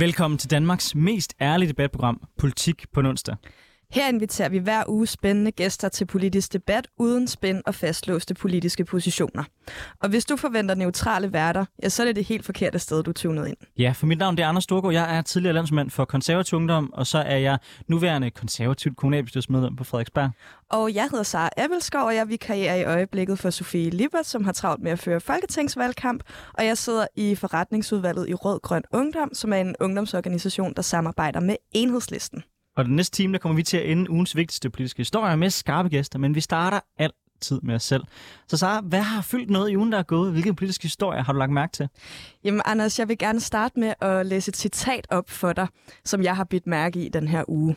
Velkommen til Danmarks mest ærlige debatprogram, Politik på onsdag. Her inviterer vi hver uge spændende gæster til politisk debat uden spænd og fastlåste politiske positioner. Og hvis du forventer neutrale værter, ja, så er det det helt forkerte sted, du tunet ind. Ja, for mit navn det er Anders Storgård. Jeg er tidligere landsmand for konservativ ungdom, og så er jeg nuværende konservativt kommunalbestyrelsesmedlem på Frederiksberg. Og jeg hedder Sara Appelskov, og jeg vikarierer i øjeblikket for Sofie Lippert, som har travlt med at føre folketingsvalgkamp. Og jeg sidder i forretningsudvalget i Rød Grøn Ungdom, som er en ungdomsorganisation, der samarbejder med Enhedslisten. Og den næste time, der kommer vi til at ende ugens vigtigste politiske historier med skarpe gæster, men vi starter altid med os selv. Så Sara, hvad har fyldt noget i ugen, der er gået? Hvilke politiske historier har du lagt mærke til? Jamen Anders, jeg vil gerne starte med at læse et citat op for dig, som jeg har bidt mærke i den her uge.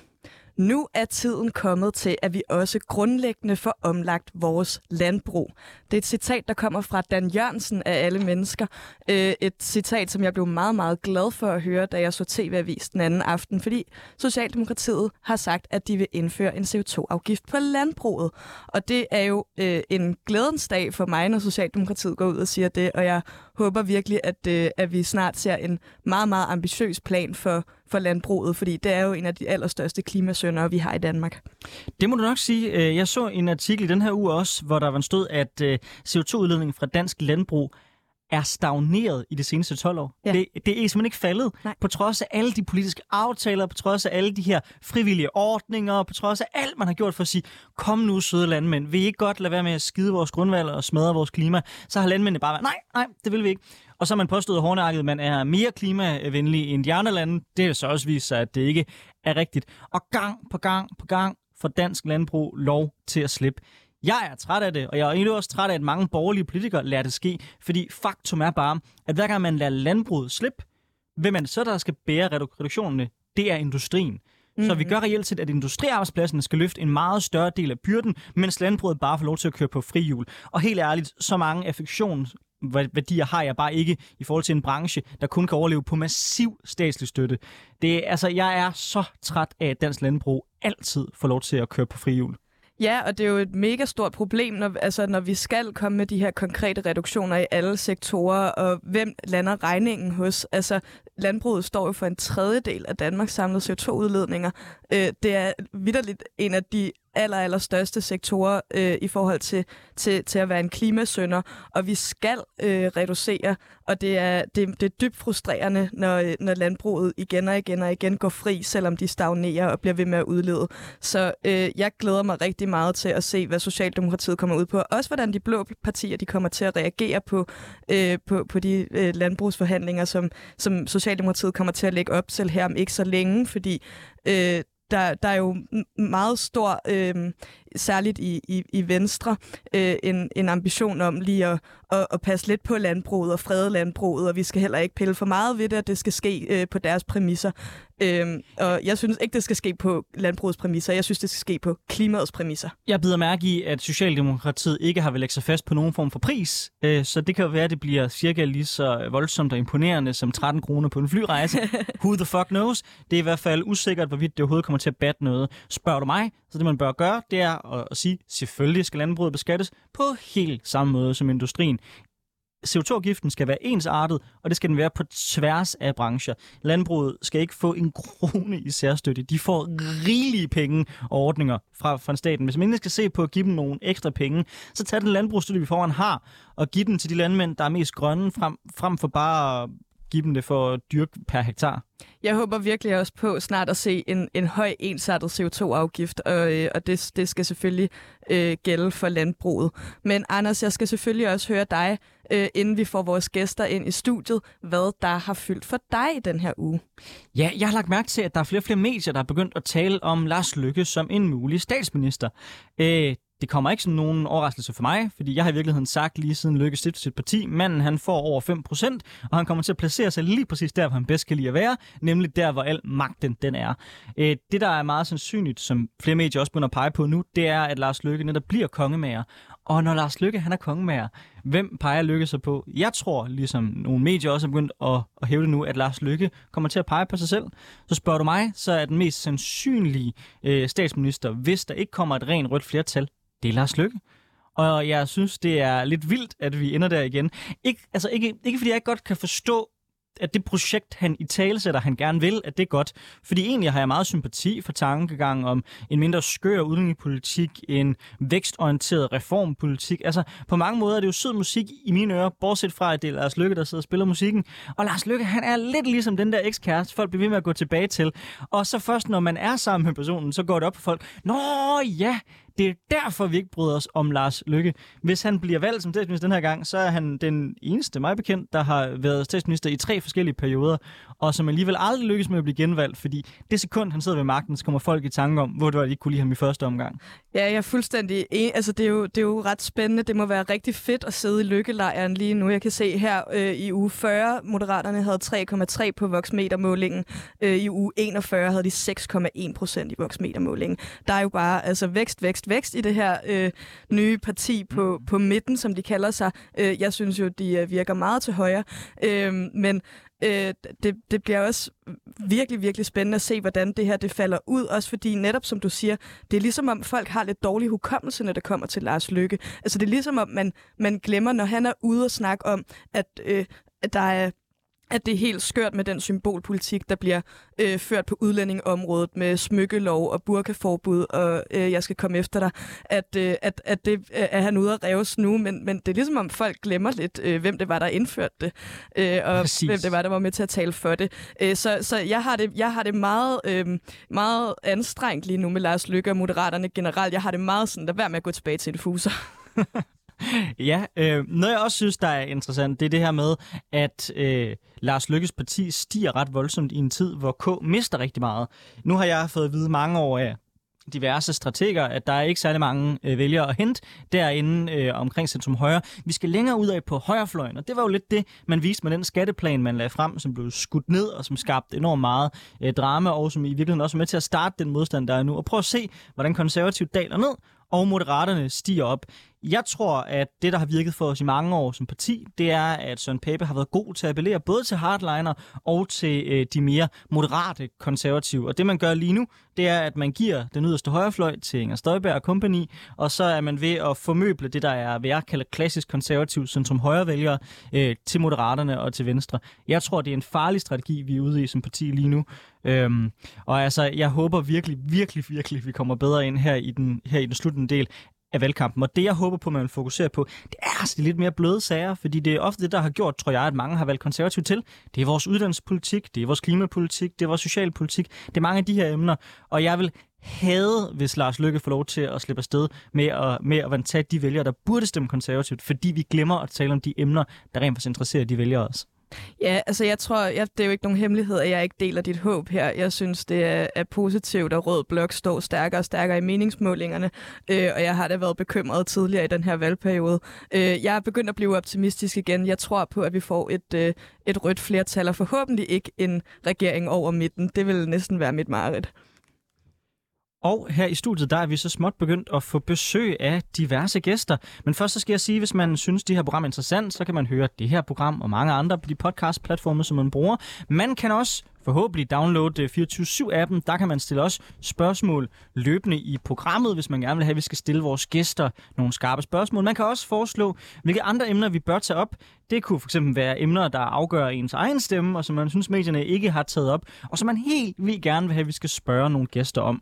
Nu er tiden kommet til, at vi også grundlæggende får omlagt vores landbrug. Det er et citat, der kommer fra Dan Jørgensen af alle mennesker. Øh, et citat, som jeg blev meget, meget glad for at høre, da jeg så TV-avis den anden aften, fordi Socialdemokratiet har sagt, at de vil indføre en CO2-afgift på landbruget. Og det er jo øh, en glædens dag for mig, når Socialdemokratiet går ud og siger det, og jeg håber virkelig, at, øh, at vi snart ser en meget, meget ambitiøs plan for, for landbruget, fordi det er jo en af de allerstørste klimasønder, vi har i Danmark. Det må du nok sige. Øh, jeg så en artikel i den her uge også, hvor der var stod, at øh, CO2-udledningen fra dansk landbrug er stagneret i de seneste 12 år. Ja. Det, det er simpelthen ikke faldet. Nej. På trods af alle de politiske aftaler, på trods af alle de her frivillige ordninger, på trods af alt, man har gjort for at sige, kom nu søde landmænd, vil I ikke godt lade være med at skide vores grundvalg og smadre vores klima? Så har landmændene bare været, nej, nej, det vil vi ikke. Og så har man påstået hårdnakket, at man er mere klimavenlig end de andre lande. Det har så også vist sig, at det ikke er rigtigt. Og gang på gang på gang får dansk landbrug lov til at slippe. Jeg er træt af det, og jeg er egentlig også træt af, at mange borgerlige politikere lader det ske, fordi faktum er bare, at hver gang man lader landbruget slippe, hvem man så der skal bære reduktionerne, det er industrien. Mm-hmm. Så vi mhm. gør reelt set, at industriarbejdspladserne skal løfte en meget større del af byrden, mens landbruget bare får lov til at køre på frihjul. Og helt ærligt, så mange affektionsværdier har jeg bare ikke i forhold til en branche, der kun kan overleve på massiv statslig støtte. Det, altså, jeg er så træt af, at dansk landbrug altid får lov til at køre på frihjul. Ja, og det er jo et mega stort problem, når, altså, når vi skal komme med de her konkrete reduktioner i alle sektorer, og hvem lander regningen hos? Altså, landbruget står jo for en tredjedel af Danmarks samlede CO2-udledninger. Øh, det er vidderligt en af de aller, aller største sektorer øh, i forhold til, til, til at være en klimasønder, og vi skal øh, reducere, og det er, det, det er dybt frustrerende, når, øh, når landbruget igen og igen og igen går fri, selvom de stagnerer og bliver ved med at udlede. Så øh, jeg glæder mig rigtig meget til at se, hvad Socialdemokratiet kommer ud på, og også hvordan de blå partier de kommer til at reagere på, øh, på, på de øh, landbrugsforhandlinger, som, som Socialdemokratiet kommer til at lægge op til her om ikke så længe, fordi øh, der, der er jo meget stor, øh, særligt i, i, i Venstre, øh, en, en ambition om lige at, at, at passe lidt på landbruget og frede landbruget, og vi skal heller ikke pille for meget ved det, at det skal ske øh, på deres præmisser. Øhm, og jeg synes ikke, det skal ske på landbrugets præmisser. Jeg synes, det skal ske på klimaets præmisser. Jeg bider mærke i, at Socialdemokratiet ikke har vel lægge sig fast på nogen form for pris. Øh, så det kan jo være, at det bliver cirka lige så voldsomt og imponerende som 13 kroner på en flyrejse. Who the fuck knows? Det er i hvert fald usikkert, hvorvidt det overhovedet kommer til at batte noget. Spørger du mig, så det man bør gøre, det er at sige, selvfølgelig skal landbruget beskattes på helt samme måde som industrien. CO2-afgiften skal være ensartet, og det skal den være på tværs af brancher. Landbruget skal ikke få en krone i særstøtte. De får rigelige penge og ordninger fra, fra staten. Hvis man ikke skal se på at give dem nogle ekstra penge, så tag den landbrugsstøtte, vi foran har, og giv den til de landmænd, der er mest grønne, frem, frem for bare at give dem det for at dyrke per hektar. Jeg håber virkelig også på snart at se en, en høj ensartet CO2-afgift, og, øh, og det, det skal selvfølgelig øh, gælde for landbruget. Men Anders, jeg skal selvfølgelig også høre dig, øh, inden vi får vores gæster ind i studiet, hvad der har fyldt for dig i den her uge. Ja, jeg har lagt mærke til, at der er flere og flere medier, der er begyndt at tale om Lars Lykke som en mulig statsminister. Øh, det kommer ikke som nogen overraskelse for mig, fordi jeg har i virkeligheden sagt lige siden Lykke stiftede sit parti, manden han får over 5%, og han kommer til at placere sig lige præcis der, hvor han bedst kan lide at være, nemlig der, hvor al magten den er. Øh, det, der er meget sandsynligt, som flere medier også begynder at pege på nu, det er, at Lars Lykke netop bliver kongemager. Og når Lars Lykke han er kongemager, hvem peger Lykke sig på? Jeg tror, ligesom nogle medier også er begyndt at, at hæve det nu, at Lars Lykke kommer til at pege på sig selv. Så spørger du mig, så er den mest sandsynlige øh, statsminister, hvis der ikke kommer et rent rødt flertal, det er Lars Lykke. Og jeg synes, det er lidt vildt, at vi ender der igen. Ikke, altså ikke, ikke fordi jeg ikke godt kan forstå at det projekt, han i tale sætter, han gerne vil, at det er godt. Fordi egentlig har jeg meget sympati for tankegangen om en mindre skør udlændingepolitik, en vækstorienteret reformpolitik. Altså, på mange måder er det jo sød musik i mine ører, bortset fra, at det er Lars Lykke, der sidder og spiller musikken. Og Lars Lykke, han er lidt ligesom den der ekskæreste, folk bliver ved med at gå tilbage til. Og så først, når man er sammen med personen, så går det op for folk. Nå ja, det er derfor, vi ikke bryder os om Lars Lykke. Hvis han bliver valgt som statsminister den her gang, så er han den eneste, mig bekendt, der har været statsminister i tre forskellige perioder, og som alligevel aldrig lykkes med at blive genvalgt, fordi det sekund, han sidder ved magten, så kommer folk i tanke om, hvor det var, de ikke kunne lide ham i første omgang. Ja, jeg er fuldstændig enig. Altså, det er, jo, det er jo ret spændende. Det må være rigtig fedt at sidde i lykkelejren lige nu. Jeg kan se her øh, i uge 40, Moderaterne havde 3,3 på voksmetermålingen. Øh, I uge 41 havde de 6,1 procent i voksmetermålingen. Der er jo bare altså, vækst, vækst, vækst i det her øh, nye parti på, på midten, som de kalder sig. Øh, jeg synes jo, de øh, virker meget til højre. Øh, men øh, det, det bliver også virkelig, virkelig spændende at se, hvordan det her det falder ud. Også fordi netop, som du siger, det er ligesom om folk har lidt dårlig hukommelse, når det kommer til Lars Lykke. Altså det er ligesom om, man, man glemmer, når han er ude og snakke om, at, øh, at der er at det er helt skørt med den symbolpolitik, der bliver øh, ført på udlændingeområdet med smykkelov og burkaforbud, og øh, jeg skal komme efter dig, at, øh, at, at det er han ude at revs nu, men, men det er ligesom om folk glemmer lidt, øh, hvem det var, der indførte det, øh, og Præcis. hvem det var, der var med til at tale for det. Øh, så så jeg, har det, jeg har det meget, øh, meget anstrengt lige nu med Lars Lykke og Moderaterne generelt. Jeg har det meget sådan, der vær med at gå tilbage til fuser. ja, øh, noget jeg også synes, der er interessant, det er det her med, at øh, Lars Lykkes parti stiger ret voldsomt i en tid, hvor K mister rigtig meget. Nu har jeg fået at vide mange år af diverse strateger, at der er ikke særlig mange øh, vælgere at hente derinde øh, omkring centrum højre. Vi skal længere ud af på højrefløjen, og det var jo lidt det, man viste med den skatteplan, man lagde frem, som blev skudt ned og som skabte enormt meget øh, drama, og som i virkeligheden også er med til at starte den modstand, der er nu. Og prøv at se, hvordan konservativt daler ned, og moderaterne stiger op. Jeg tror, at det, der har virket for os i mange år som parti, det er, at Søren Pape har været god til at appellere både til hardliner og til øh, de mere moderate konservative. Og det, man gør lige nu, det er, at man giver den yderste højrefløj til Inger Støjberg og kompagni, og så er man ved at formøble det, der er, hvad jeg kalder klassisk konservativ centrum højrevælgere, øh, til moderaterne og til venstre. Jeg tror, det er en farlig strategi, vi er ude i som parti lige nu. Øhm, og altså, jeg håber virkelig, virkelig, virkelig, vi kommer bedre ind her i den, her i den sluttende del af valgkampen. Og det, jeg håber på, man vil fokusere på, det er altså lidt mere bløde sager, fordi det er ofte det, der har gjort, tror jeg, at mange har valgt konservativt til. Det er vores uddannelsespolitik, det er vores klimapolitik, det er vores socialpolitik, det er mange af de her emner. Og jeg vil havde, hvis Lars Lykke får lov til at slippe afsted med at, med at tage de vælgere, der burde stemme konservativt, fordi vi glemmer at tale om de emner, der rent faktisk interesserer de vælgere også. Ja, altså jeg tror, jeg, det er jo ikke nogen hemmelighed, at jeg ikke deler dit håb her. Jeg synes, det er, er positivt, at Rød Blok står stærkere og stærkere i meningsmålingerne, øh, og jeg har da været bekymret tidligere i den her valgperiode. Øh, jeg er begyndt at blive optimistisk igen. Jeg tror på, at vi får et, øh, et rødt flertal, og forhåbentlig ikke en regering over midten. Det vil næsten være mit mareridt. Og her i studiet, der er vi så småt begyndt at få besøg af diverse gæster. Men først så skal jeg sige, hvis man synes, det her program er interessant, så kan man høre det her program og mange andre på de podcast-platforme, som man bruger. Man kan også forhåbentlig downloade øh, 24-7-appen. Der kan man stille også spørgsmål løbende i programmet, hvis man gerne vil have, at vi skal stille vores gæster nogle skarpe spørgsmål. Man kan også foreslå, hvilke andre emner vi bør tage op. Det kunne fx være emner, der afgør ens egen stemme, og som man synes, medierne ikke har taget op, og som man helt vildt gerne vil have, at vi skal spørge nogle gæster om.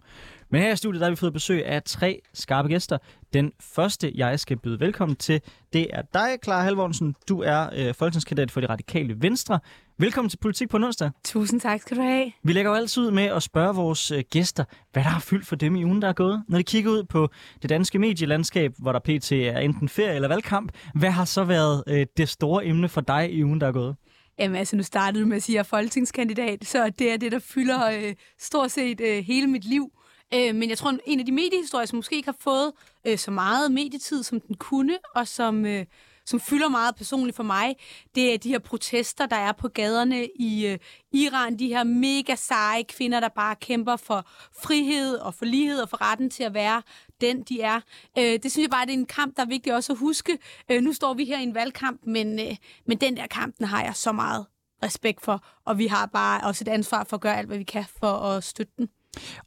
Men her i studiet der har vi fået besøg af tre skarpe gæster. Den første, jeg skal byde velkommen til, det er dig, Clara Halvorsen. Du er øh, folketingskandidat for de radikale venstre. Velkommen til Politik på onsdag. Tusind tak skal du have. Vi lægger jo altid ud med at spørge vores øh, gæster, hvad der har fyldt for dem i ugen, der er gået. Når de kigger ud på det danske medielandskab, hvor der pt. er enten ferie eller valgkamp, hvad har så været øh, det store emne for dig i ugen, der er gået? Jamen altså, nu startede du med at sige, at jeg er folketingskandidat, så det er det, der fylder øh, stort set øh, hele mit liv. Øh, men jeg tror, en af de mediehistorier, som måske ikke har fået øh, så meget medietid, som den kunne, og som, øh, som fylder meget personligt for mig, det er de her protester, der er på gaderne i øh, Iran. De her mega seje kvinder, der bare kæmper for frihed og for lighed og for retten til at være den, de er. Øh, det synes jeg bare, det er en kamp, der er vigtigt også at huske. Øh, nu står vi her i en valgkamp, men, øh, men den der kamp, den har jeg så meget respekt for, og vi har bare også et ansvar for at gøre alt, hvad vi kan for at støtte den.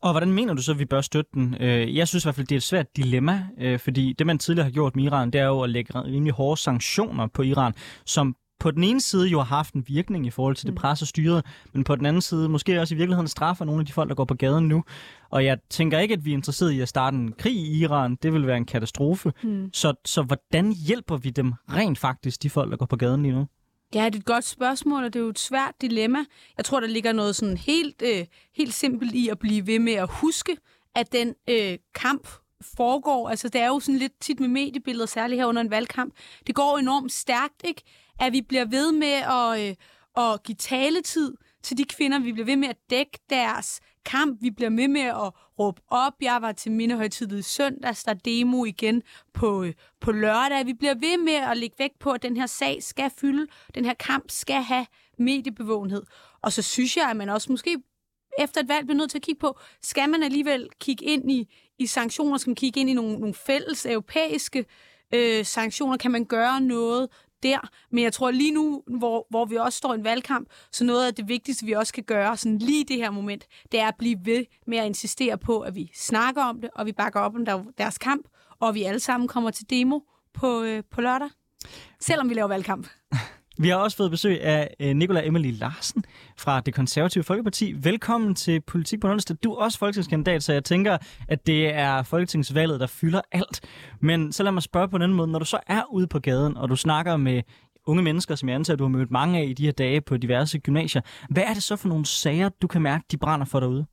Og hvordan mener du så, at vi bør støtte den? Øh, jeg synes i hvert fald, det er et svært dilemma, øh, fordi det, man tidligere har gjort med Iran, det er jo at lægge rimelig hårde sanktioner på Iran, som på den ene side jo har haft en virkning i forhold til det mm. pres og styret, men på den anden side måske også i virkeligheden straffer nogle af de folk, der går på gaden nu. Og jeg tænker ikke, at vi er interesseret i at starte en krig i Iran. Det vil være en katastrofe. Mm. Så, så hvordan hjælper vi dem rent faktisk, de folk, der går på gaden lige nu? Ja, det er et godt spørgsmål, og det er jo et svært dilemma. Jeg tror, der ligger noget sådan helt, øh, helt simpelt i at blive ved med at huske, at den øh, kamp foregår. Altså, det er jo sådan lidt tit med mediebilleder, særligt her under en valgkamp. Det går enormt stærkt, ikke? At vi bliver ved med at, øh, at give taletid til de kvinder. Vi bliver ved med at dække deres kamp. Vi bliver med med at råbe op. Jeg var til mindehøjtidet i søndags, der er demo igen på, øh, på lørdag. Vi bliver ved med at lægge vægt på, at den her sag skal fylde. Den her kamp skal have mediebevågenhed. Og så synes jeg, at man også måske efter et valg bliver nødt til at kigge på, skal man alligevel kigge ind i, i sanktioner, skal man kigge ind i nogle, nogle fælles europæiske øh, sanktioner, kan man gøre noget der. Men jeg tror lige nu, hvor, hvor vi også står i en valgkamp, så noget af det vigtigste, vi også kan gøre sådan lige det her moment, det er at blive ved med at insistere på, at vi snakker om det, og vi bakker op om deres kamp, og vi alle sammen kommer til demo på, øh, på lørdag, selvom vi laver valgkamp. Vi har også fået besøg af øh, Nicola Emily Larsen fra det konservative Folkeparti. Velkommen til Politik på onsdag. Du er også folketingskandidat, så jeg tænker, at det er folketingsvalget, der fylder alt. Men så lad mig spørge på en anden måde. Når du så er ude på gaden, og du snakker med unge mennesker, som jeg antager, du har mødt mange af i de her dage på diverse gymnasier, hvad er det så for nogle sager, du kan mærke, de brænder for derude?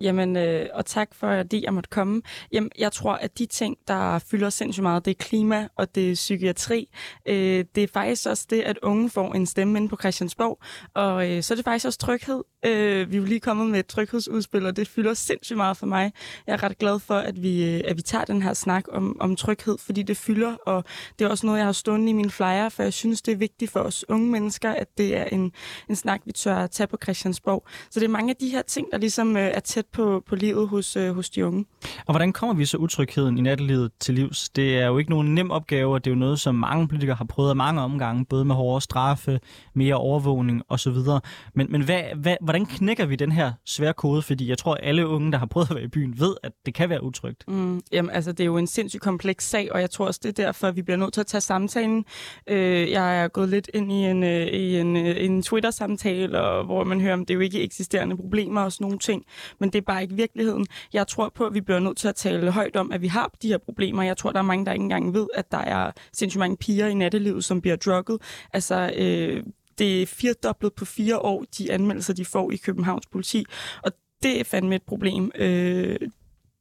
Jamen, øh, og tak for, at jeg måtte komme. Jamen, jeg tror, at de ting, der fylder sindssygt meget, det er klima og det er psykiatri. Øh, det er faktisk også det, at unge får en stemme inde på Christiansborg. Og øh, så er det faktisk også tryghed. Øh, vi er jo lige kommet med et tryghedsudspil, og det fylder sindssygt meget for mig. Jeg er ret glad for, at vi, øh, at vi tager den her snak om, om tryghed, fordi det fylder, og det er også noget, jeg har stående i min flyer, for jeg synes, det er vigtigt for os unge mennesker, at det er en, en snak, vi tør at tage på Christiansborg. Så det er mange af de her ting, der ligesom øh, er tæt på, på livet hos, øh, hos de unge. Og hvordan kommer vi så utrygheden i nattelivet til livs? Det er jo ikke nogen nem opgave, og det er jo noget, som mange politikere har prøvet af mange omgange, både med hårde straffe, mere overvågning osv. Men, men hvad, hvad, hvordan knækker vi den her svære kode? Fordi jeg tror, at alle unge, der har prøvet at være i byen, ved, at det kan være utrygt. Mm, jamen, altså, det er jo en sindssygt kompleks sag, og jeg tror også, det er derfor, vi bliver nødt til at tage samtalen. Øh, jeg er gået lidt ind i en, øh, i en, øh, en Twitter-samtale, og, hvor man hører, om det er jo ikke eksisterende problemer og sådan nogle ting, men det er bare ikke virkeligheden. Jeg tror på, at vi bliver nødt til at tale højt om, at vi har de her problemer. Jeg tror, der er mange, der ikke engang ved, at der er sindssygt mange piger i nattelivet, som bliver drugget. Altså, øh, det er firedoblet på fire år, de anmeldelser, de får i Københavns politi. Og det er fandme et problem. Øh,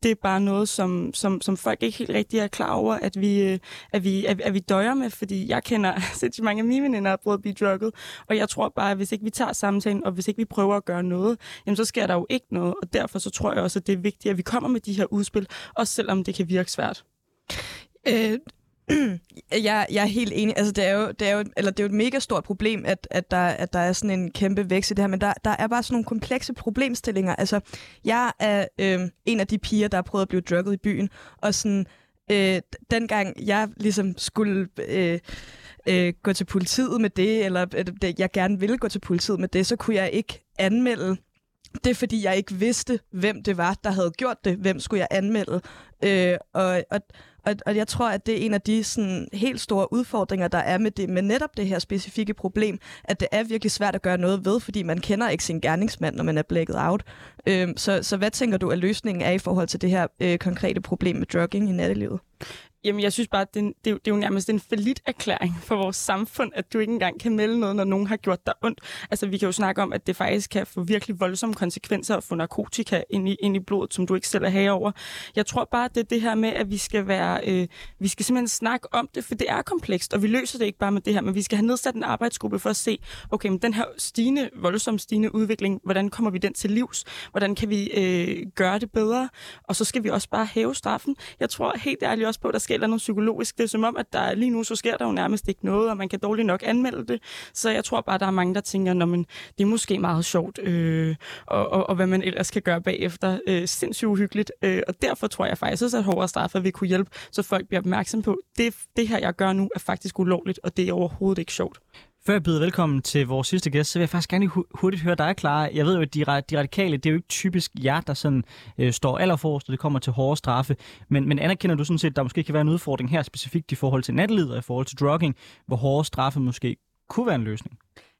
det er bare noget, som, som, som folk ikke helt rigtig er klar over, at vi, øh, at vi, at, at vi døjer med, fordi jeg kender sindssygt mange af mine veninder, der prøvet at blive drugget, og jeg tror bare, at hvis ikke vi tager samtalen, og hvis ikke vi prøver at gøre noget, jamen så sker der jo ikke noget, og derfor så tror jeg også, at det er vigtigt, at vi kommer med de her udspil, også selvom det kan virke svært. Øh, jeg, jeg er helt enig. Altså, det, er jo, det, er jo, eller det er jo et mega stort problem, at, at, der, at der er sådan en kæmpe vækst i det her, men der, der er bare sådan nogle komplekse problemstillinger. Altså, jeg er øh, en af de piger, der har prøvet at blive drukket i byen, og sådan, øh, dengang jeg ligesom skulle... Øh, øh, gå til politiet med det, eller øh, det, jeg gerne ville gå til politiet med det, så kunne jeg ikke anmelde det er fordi, jeg ikke vidste, hvem det var, der havde gjort det. Hvem skulle jeg anmelde? Øh, og, og, og, og jeg tror, at det er en af de sådan, helt store udfordringer, der er med, det, med netop det her specifikke problem, at det er virkelig svært at gøre noget ved, fordi man kender ikke sin gerningsmand, når man er blækket out. Øhm, så, så hvad tænker du, at løsningen er i forhold til det her øh, konkrete problem med drugging i nattelivet? Jamen, jeg synes bare, at det, det, det er jo nærmest en falit erklæring for vores samfund, at du ikke engang kan melde noget, når nogen har gjort dig ondt. Altså, vi kan jo snakke om, at det faktisk kan få virkelig voldsomme konsekvenser at få narkotika ind i, ind i blodet, som du ikke selv er her over. Jeg tror bare, at det er det her med, at vi skal være, øh, vi skal simpelthen snakke om det, for det er komplekst, og vi løser det ikke bare med det her, men vi skal have nedsat en arbejdsgruppe for at se, okay, men den her stigende, voldsomt stigende udvikling, hvordan kommer vi den til livs? Hvordan kan vi øh, gøre det bedre? Og så skal vi også bare hæve straffen. Jeg tror helt ærligt også på, at der sker noget psykologisk. Det er som om, at der lige nu så sker der jo nærmest ikke noget, og man kan dårligt nok anmelde det. Så jeg tror bare, der er mange, der tænker, at det er måske meget sjovt, øh, og, og, og hvad man ellers kan gøre bagefter. Øh, sindssygt uhyggeligt. Øh, og derfor tror jeg faktisk også, at hårdere straffer vil kunne hjælpe, så folk bliver opmærksom på, det, det her, jeg gør nu, er faktisk ulovligt, og det er overhovedet ikke sjovt. Før jeg byder velkommen til vores sidste gæst, så vil jeg faktisk gerne hurtigt høre dig, Clara. Jeg ved jo, at de, de radikale, det er jo ikke typisk jer, der sådan, øh, står allerforrest, og det kommer til hårde straffe. Men, men anerkender du sådan set, at der måske kan være en udfordring her specifikt i forhold til natlivet i forhold til drugging, hvor hårde straffe måske kunne være en løsning?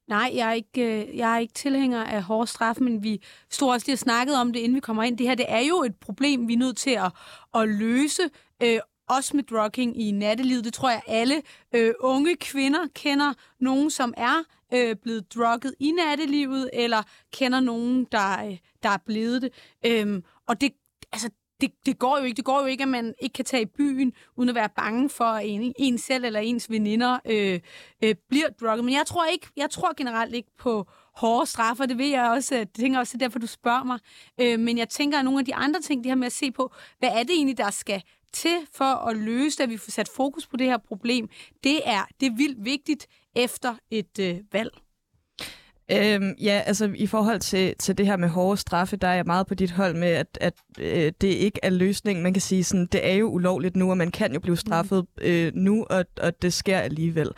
Nej, jeg er ikke, øh, jeg er ikke tilhænger af hårde straf, men vi stod også lige og snakket om det, inden vi kommer ind. Det her det er jo et problem, vi er nødt til at, at løse. Øh, også med drugging i nattelivet. Det tror jeg, alle øh, unge kvinder kender nogen, som er øh, blevet drugget i nattelivet, eller kender nogen, der, øh, der er blevet det. Øhm, og det, altså, det, det går jo ikke. Det går jo ikke, at man ikke kan tage i byen, uden at være bange for, at en, en selv eller ens veninder øh, øh, bliver drugget. Men jeg tror ikke, jeg tror generelt ikke på hårde straffer. Det ved jeg også. Det tænker også, det er derfor, du spørger mig. Øh, men jeg tænker, at nogle af de andre ting, det her med at se på, hvad er det egentlig, der skal til for at løse det, at vi får sat fokus på det her problem, det er, det er vildt vigtigt efter et øh, valg. Øhm, ja, altså i forhold til, til det her med hårde straffe, der er jeg meget på dit hold med, at, at øh, det ikke er løsningen. Man kan sige sådan, det er jo ulovligt nu, og man kan jo blive mm. straffet øh, nu, og, og det sker alligevel.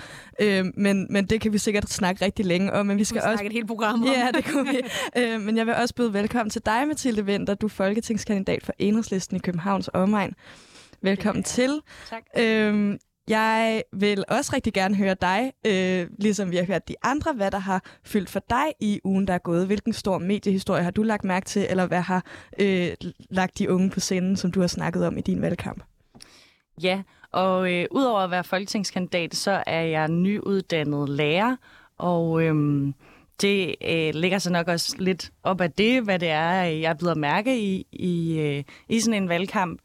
Øh, men, men det kan vi sikkert snakke rigtig længe om. Men vi skal vi også et helt program om. Ja, det kunne vi. øh, men jeg vil også byde velkommen til dig, Mathilde Vinter. Du er folketingskandidat for Enhedslisten i Københavns Omegn. Velkommen ja, til. Tak. Øhm, jeg vil også rigtig gerne høre dig, øh, ligesom vi har hørt de andre, hvad der har fyldt for dig i ugen, der er gået. Hvilken stor mediehistorie har du lagt mærke til, eller hvad har øh, lagt de unge på scenen, som du har snakket om i din valgkamp? Ja, og øh, udover at være folketingskandidat, så er jeg nyuddannet lærer, og øh, det øh, ligger sig nok også lidt op af det, hvad det er, jeg er blevet mærke i, i, øh, i sådan en valgkamp.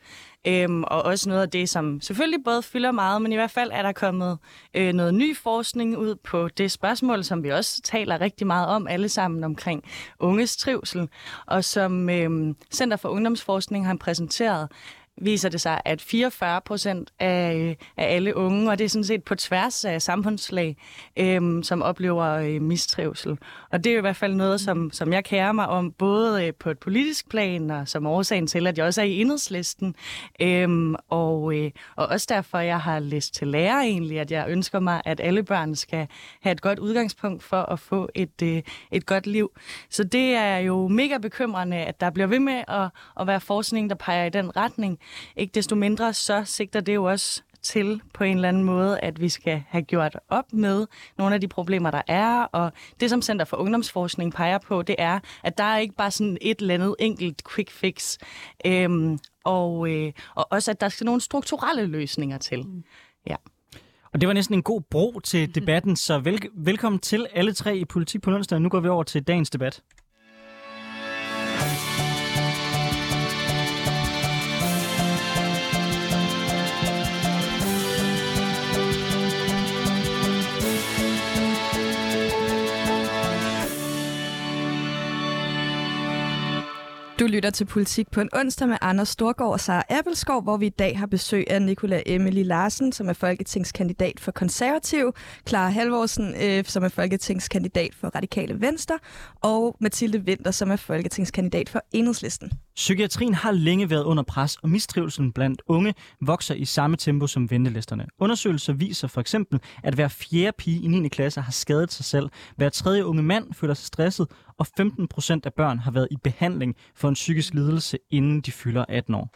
Øhm, og også noget af det, som selvfølgelig både fylder meget, men i hvert fald er der kommet øh, noget ny forskning ud på det spørgsmål, som vi også taler rigtig meget om alle sammen omkring unges trivsel, og som øh, Center for Ungdomsforskning har præsenteret, viser det sig, at 44 procent af, øh, af alle unge, og det er sådan set på tværs af samfundslag, øhm, som oplever øh, mistrivsel. Og det er i hvert fald noget, som, som jeg kærer mig om, både øh, på et politisk plan, og som årsagen til, at jeg også er i enhedslisten. Øhm, og, øh, og også derfor, jeg har læst til lærer egentlig, at jeg ønsker mig, at alle børn skal have et godt udgangspunkt for at få et, øh, et godt liv. Så det er jo mega bekymrende, at der bliver ved med at, at være forskning, der peger i den retning. Ikke desto mindre, så sigter det jo også til på en eller anden måde, at vi skal have gjort op med nogle af de problemer, der er. Og det, som Center for Ungdomsforskning peger på, det er, at der er ikke bare sådan et eller andet enkelt quick fix. Øhm, og, øh, og også, at der skal nogle strukturelle løsninger til. Mm. Ja. Og det var næsten en god bro til debatten, så vel, velkommen til alle tre i Politik på onsdag. Nu går vi over til dagens debat. Du lytter til Politik på en onsdag med Anders Storgård og Sara Appelskov, hvor vi i dag har besøg af Nicola Emily Larsen, som er folketingskandidat for Konservativ, Clara Halvorsen, øh, som er folketingskandidat for Radikale Venstre, og Mathilde Winter, som er folketingskandidat for Enhedslisten. Psykiatrien har længe været under pres, og mistrivelsen blandt unge vokser i samme tempo som ventelisterne. Undersøgelser viser for eksempel, at hver fjerde pige i 9. klasse har skadet sig selv, hver tredje unge mand føler sig stresset, og 15 procent af børn har været i behandling for en psykisk lidelse, inden de fylder 18 år.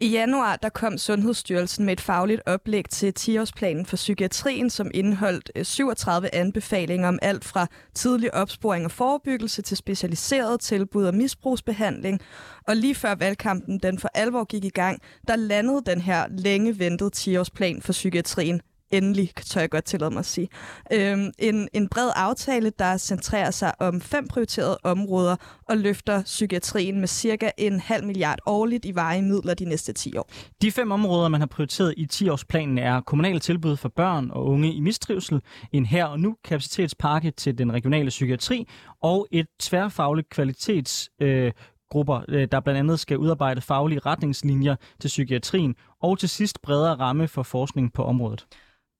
I januar der kom Sundhedsstyrelsen med et fagligt oplæg til 10-årsplanen for psykiatrien, som indeholdt øh, 37 anbefalinger om alt fra tidlig opsporing og forebyggelse til specialiseret tilbud og misbrugsbehandling. Og lige før valgkampen den for alvor gik i gang, der landede den her længe ventede 10-årsplan for psykiatrien endelig, tør jeg godt tillade mig at sige. Øhm, en, en bred aftale, der centrerer sig om fem prioriterede områder og løfter psykiatrien med cirka en halv milliard årligt i varige midler de næste 10 år. De fem områder, man har prioriteret i 10-årsplanen, er kommunale tilbud for børn og unge i mistrivsel, en her og nu kapacitetspakke til den regionale psykiatri og et tværfagligt kvalitets øh, grupper, øh, der blandt andet skal udarbejde faglige retningslinjer til psykiatrien, og til sidst bredere ramme for forskning på området.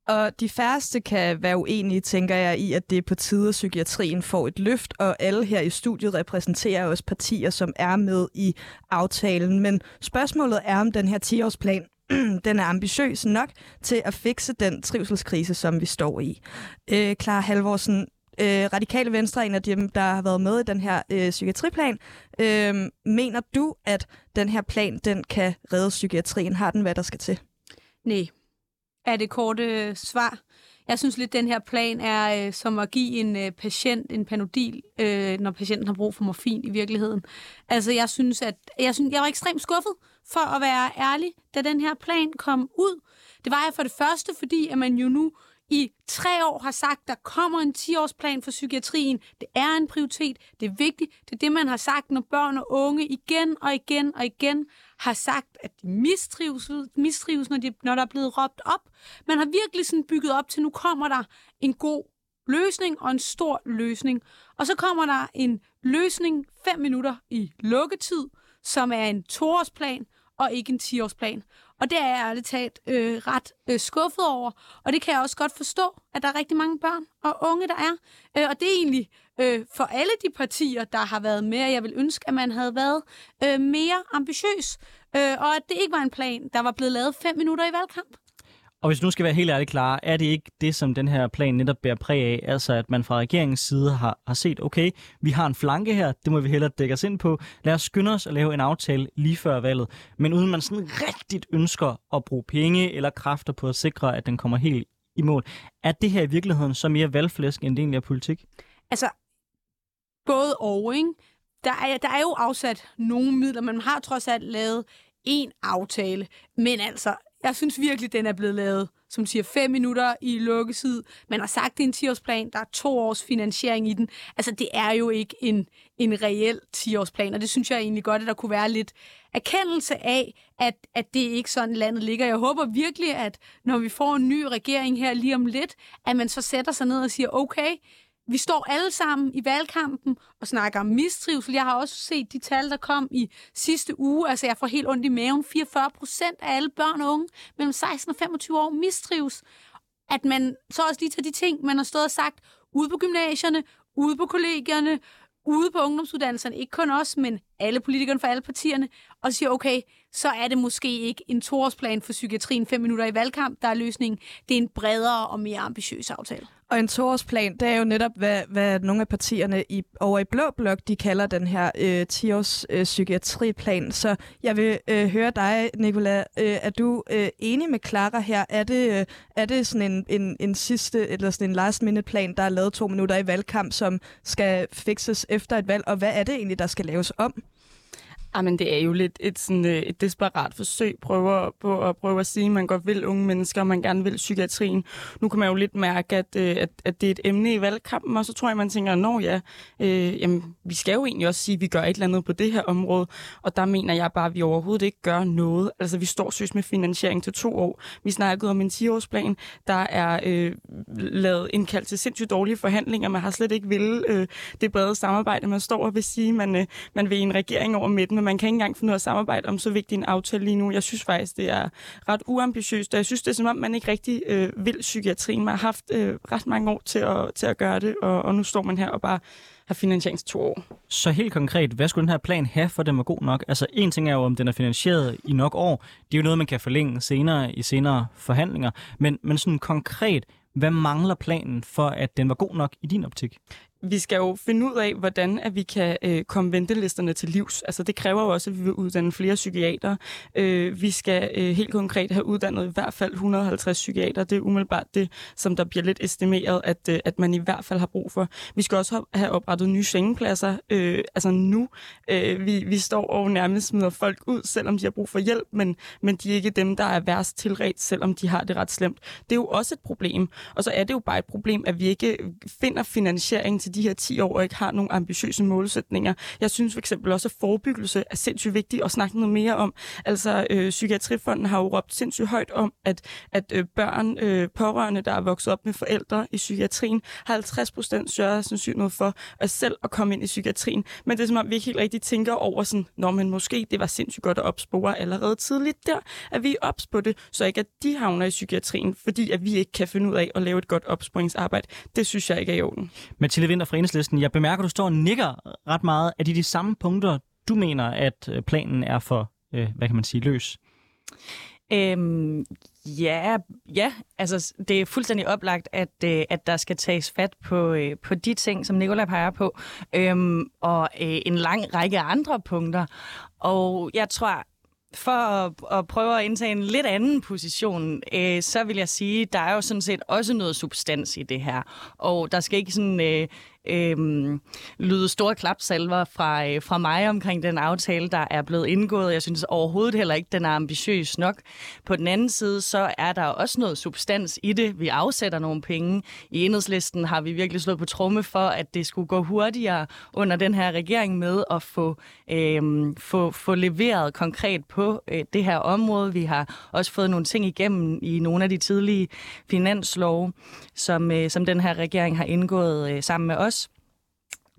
Og de færreste kan være uenige, tænker jeg, i, at det er på tide, at psykiatrien får et løft, og alle her i studiet repræsenterer også partier, som er med i aftalen. Men spørgsmålet er, om den her 10-årsplan den er ambitiøs nok til at fikse den trivselskrise, som vi står i. Øh, Clara Halvorsen, øh, Radikale Venstre er en af dem, der har været med i den her øh, psykiatriplan. Øh, mener du, at den her plan den kan redde psykiatrien? Har den, hvad der skal til? Nej, er det korte øh, svar. Jeg synes lidt, den her plan er øh, som at give en øh, patient en panodil, øh, når patienten har brug for morfin i virkeligheden. Altså, jeg synes, at jeg, synes, jeg var ekstremt skuffet, for at være ærlig, da den her plan kom ud. Det var jeg for det første, fordi at man jo nu i tre år har sagt, der kommer en 10-årsplan for psykiatrien. Det er en prioritet. Det er vigtigt. Det er det, man har sagt, når børn og unge igen og igen og igen har sagt, at de mistrives, mistrives når, de, når der er blevet råbt op. Man har virkelig sådan bygget op til, nu kommer der en god løsning og en stor løsning. Og så kommer der en løsning fem minutter i lukketid, som er en toårsplan og ikke en 10-årsplan. Og det er jeg ærligt talt øh, ret øh, skuffet over. Og det kan jeg også godt forstå, at der er rigtig mange børn og unge, der er. Øh, og det er egentlig øh, for alle de partier, der har været med. Jeg vil ønske, at man havde været øh, mere ambitiøs. Øh, og at det ikke var en plan, der var blevet lavet fem minutter i valgkamp. Og hvis nu skal være helt ærligt klar, er det ikke det, som den her plan netop bærer præg af? Altså, at man fra regeringens side har, har set, okay, vi har en flanke her, det må vi hellere dække os ind på. Lad os skynde os at lave en aftale lige før valget. Men uden man sådan rigtigt ønsker at bruge penge eller kræfter på at sikre, at den kommer helt i mål. Er det her i virkeligheden så mere valgflæsk, end det egentlig er politik? Altså, både og, ikke? Der er, der er jo afsat nogle midler, men man har trods alt lavet en aftale. Men altså, jeg synes virkelig, den er blevet lavet, som siger, fem minutter i lukketid. Man har sagt, det er en 10-årsplan. Der er to års finansiering i den. Altså, det er jo ikke en, en reel 10-årsplan, og det synes jeg egentlig godt, at der kunne være lidt erkendelse af, at, at det ikke sådan landet ligger. Jeg håber virkelig, at når vi får en ny regering her lige om lidt, at man så sætter sig ned og siger, okay, vi står alle sammen i valgkampen og snakker om mistrivsel. Jeg har også set de tal, der kom i sidste uge. Altså, jeg får helt ondt i maven. 44 procent af alle børn og unge mellem 16 og 25 år mistrives. At man så også lige tager de ting, man har stået og sagt ude på gymnasierne, ude på kollegierne, ude på ungdomsuddannelserne, ikke kun os, men alle politikerne fra alle partierne, og siger, okay, så er det måske ikke en toårsplan for psykiatrien, fem minutter i valgkamp, der er løsningen. Det er en bredere og mere ambitiøs aftale. Og en toårsplan, det er jo netop, hvad, hvad nogle af partierne i, over i Blå Blok, de kalder den her øh, 10-års øh, psykiatriplan. Så jeg vil øh, høre dig, Nicola. Øh, er du øh, enig med Clara her? Er det, øh, er det sådan en, en, en sidste, eller sådan en last minute plan, der er lavet to minutter i valgkamp, som skal fikses efter et valg? Og hvad er det egentlig, der skal laves om? Ah, jamen, det er jo lidt et, sådan, øh, et desperat forsøg prøver på at prøve at sige, at man godt vil unge mennesker, og man gerne vil psykiatrien. Nu kan man jo lidt mærke, at, øh, at, at det er et emne i valgkampen, og så tror jeg, man tænker, nå ja, øh, jamen, vi skal jo egentlig også sige, at vi gør et eller andet på det her område, og der mener jeg bare, at vi overhovedet ikke gør noget. Altså, vi står søs med finansiering til to år. Vi snakkede om en 10-årsplan, der er øh, lavet indkaldt til sindssygt dårlige forhandlinger. Man har slet ikke ville øh, det brede samarbejde. Man står og vil sige, at man, øh, man vil en regering over midten, man kan ikke engang finde ud af at samarbejde om så vigtig en aftale lige nu. Jeg synes faktisk, det er ret uambitiøst, og jeg synes, det er som om, man ikke rigtig øh, vil psykiatrien. Man har haft øh, ret mange år til at, til at gøre det, og, og nu står man her og bare har finansiering til to år. Så helt konkret, hvad skulle den her plan have, for at den var god nok? Altså en ting er jo, om den er finansieret i nok år. Det er jo noget, man kan forlænge senere i senere forhandlinger. Men, men sådan konkret, hvad mangler planen for, at den var god nok i din optik? Vi skal jo finde ud af, hvordan at vi kan øh, komme ventelisterne til livs. Altså det kræver jo også, at vi vil uddanne flere psykiater. Øh, vi skal øh, helt konkret have uddannet i hvert fald 150 psykiater. Det er umiddelbart det, som der bliver lidt estimeret, at, øh, at man i hvert fald har brug for. Vi skal også have oprettet nye sengepladser. Øh, altså nu, øh, vi, vi står og nærmest smider folk ud, selvom de har brug for hjælp, men, men de er ikke dem, der er værst tilret, selvom de har det ret slemt. Det er jo også et problem. Og så er det jo bare et problem, at vi ikke finder finansiering til de her 10 år og ikke har nogle ambitiøse målsætninger. Jeg synes for eksempel også, at forebyggelse er sindssygt vigtigt at snakke noget mere om. Altså, øh, Psykiatrifonden har jo råbt sindssygt højt om, at, at øh, børn, øh, pårørende, der er vokset op med forældre i psykiatrien, har 50 procent større sandsynlighed for at selv at komme ind i psykiatrien. Men det er som om, vi ikke helt rigtig tænker over sådan, når men måske det var sindssygt godt at opspore allerede tidligt der, at vi er ops på det, så ikke at de havner i psykiatrien, fordi at vi ikke kan finde ud af at lave et godt opsporingsarbejde. Det synes jeg ikke er i orden. Mathilde Winter fra Enhedslisten. Jeg bemærker, at du står og nikker ret meget. Er det de samme punkter, du mener, at øh, planen er for, øh, hvad kan man sige, løs? Øhm, ja, ja, altså det er fuldstændig oplagt, at, øh, at der skal tages fat på, øh, på de ting, som Nicolai peger på, øhm, og øh, en lang række andre punkter. Og jeg tror, for at, at prøve at indtage en lidt anden position, øh, så vil jeg sige, der er jo sådan set også noget substans i det her. Og der skal ikke sådan øh, øh, lyde store klapsalver fra, øh, fra mig omkring den aftale, der er blevet indgået. Jeg synes overhovedet heller ikke, den er ambitiøs nok. På den anden side, så er der også noget substans i det. Vi afsætter nogle penge. I enhedslisten har vi virkelig slået på tromme for, at det skulle gå hurtigere under den her regering med at få, øh, få, få leveret konkret på øh, det her område. Vi har også fået nogle ting igennem i nogle af de tidlige finanslove, som, øh, som den her regering har indgået øh, sammen med os.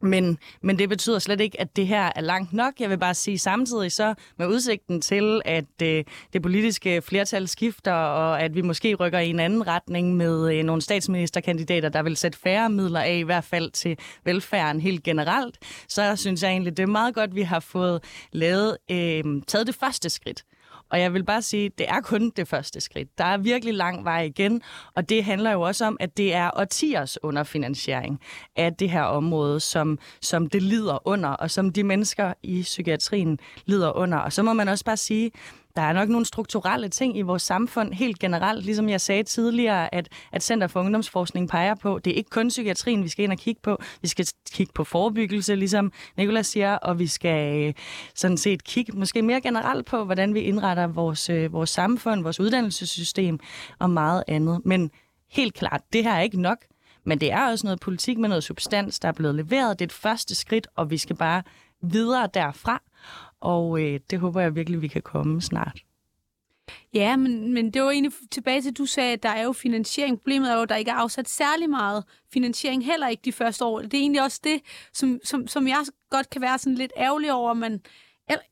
Men, men det betyder slet ikke, at det her er langt nok. Jeg vil bare sige samtidig så med udsigten til, at øh, det politiske flertal skifter, og at vi måske rykker i en anden retning med øh, nogle statsministerkandidater, der vil sætte færre midler af, i hvert fald til velfærden helt generelt, så synes jeg egentlig, det er meget godt, at vi har fået lavet, øh, taget det første skridt. Og jeg vil bare sige, det er kun det første skridt. Der er virkelig lang vej igen, og det handler jo også om, at det er årtiers underfinansiering af det her område, som, som det lider under, og som de mennesker i psykiatrien lider under. Og så må man også bare sige, der er nok nogle strukturelle ting i vores samfund helt generelt, ligesom jeg sagde tidligere, at, at Center for Ungdomsforskning peger på, det er ikke kun psykiatrien, vi skal ind og kigge på. Vi skal kigge på forebyggelse, ligesom Nicolas siger, og vi skal øh, sådan set kigge måske mere generelt på, hvordan vi indretter vores, øh, vores samfund, vores uddannelsessystem og meget andet. Men helt klart, det her er ikke nok. Men det er også noget politik med noget substans, der er blevet leveret. Det er et første skridt, og vi skal bare videre derfra. Og øh, det håber jeg virkelig, vi kan komme snart. Ja, men, men det var egentlig tilbage til, at du sagde, at der er jo finansiering. Problemet er jo, at der ikke er afsat særlig meget finansiering, heller ikke de første år. Det er egentlig også det, som, som, som jeg godt kan være sådan lidt ærgerlig over, at man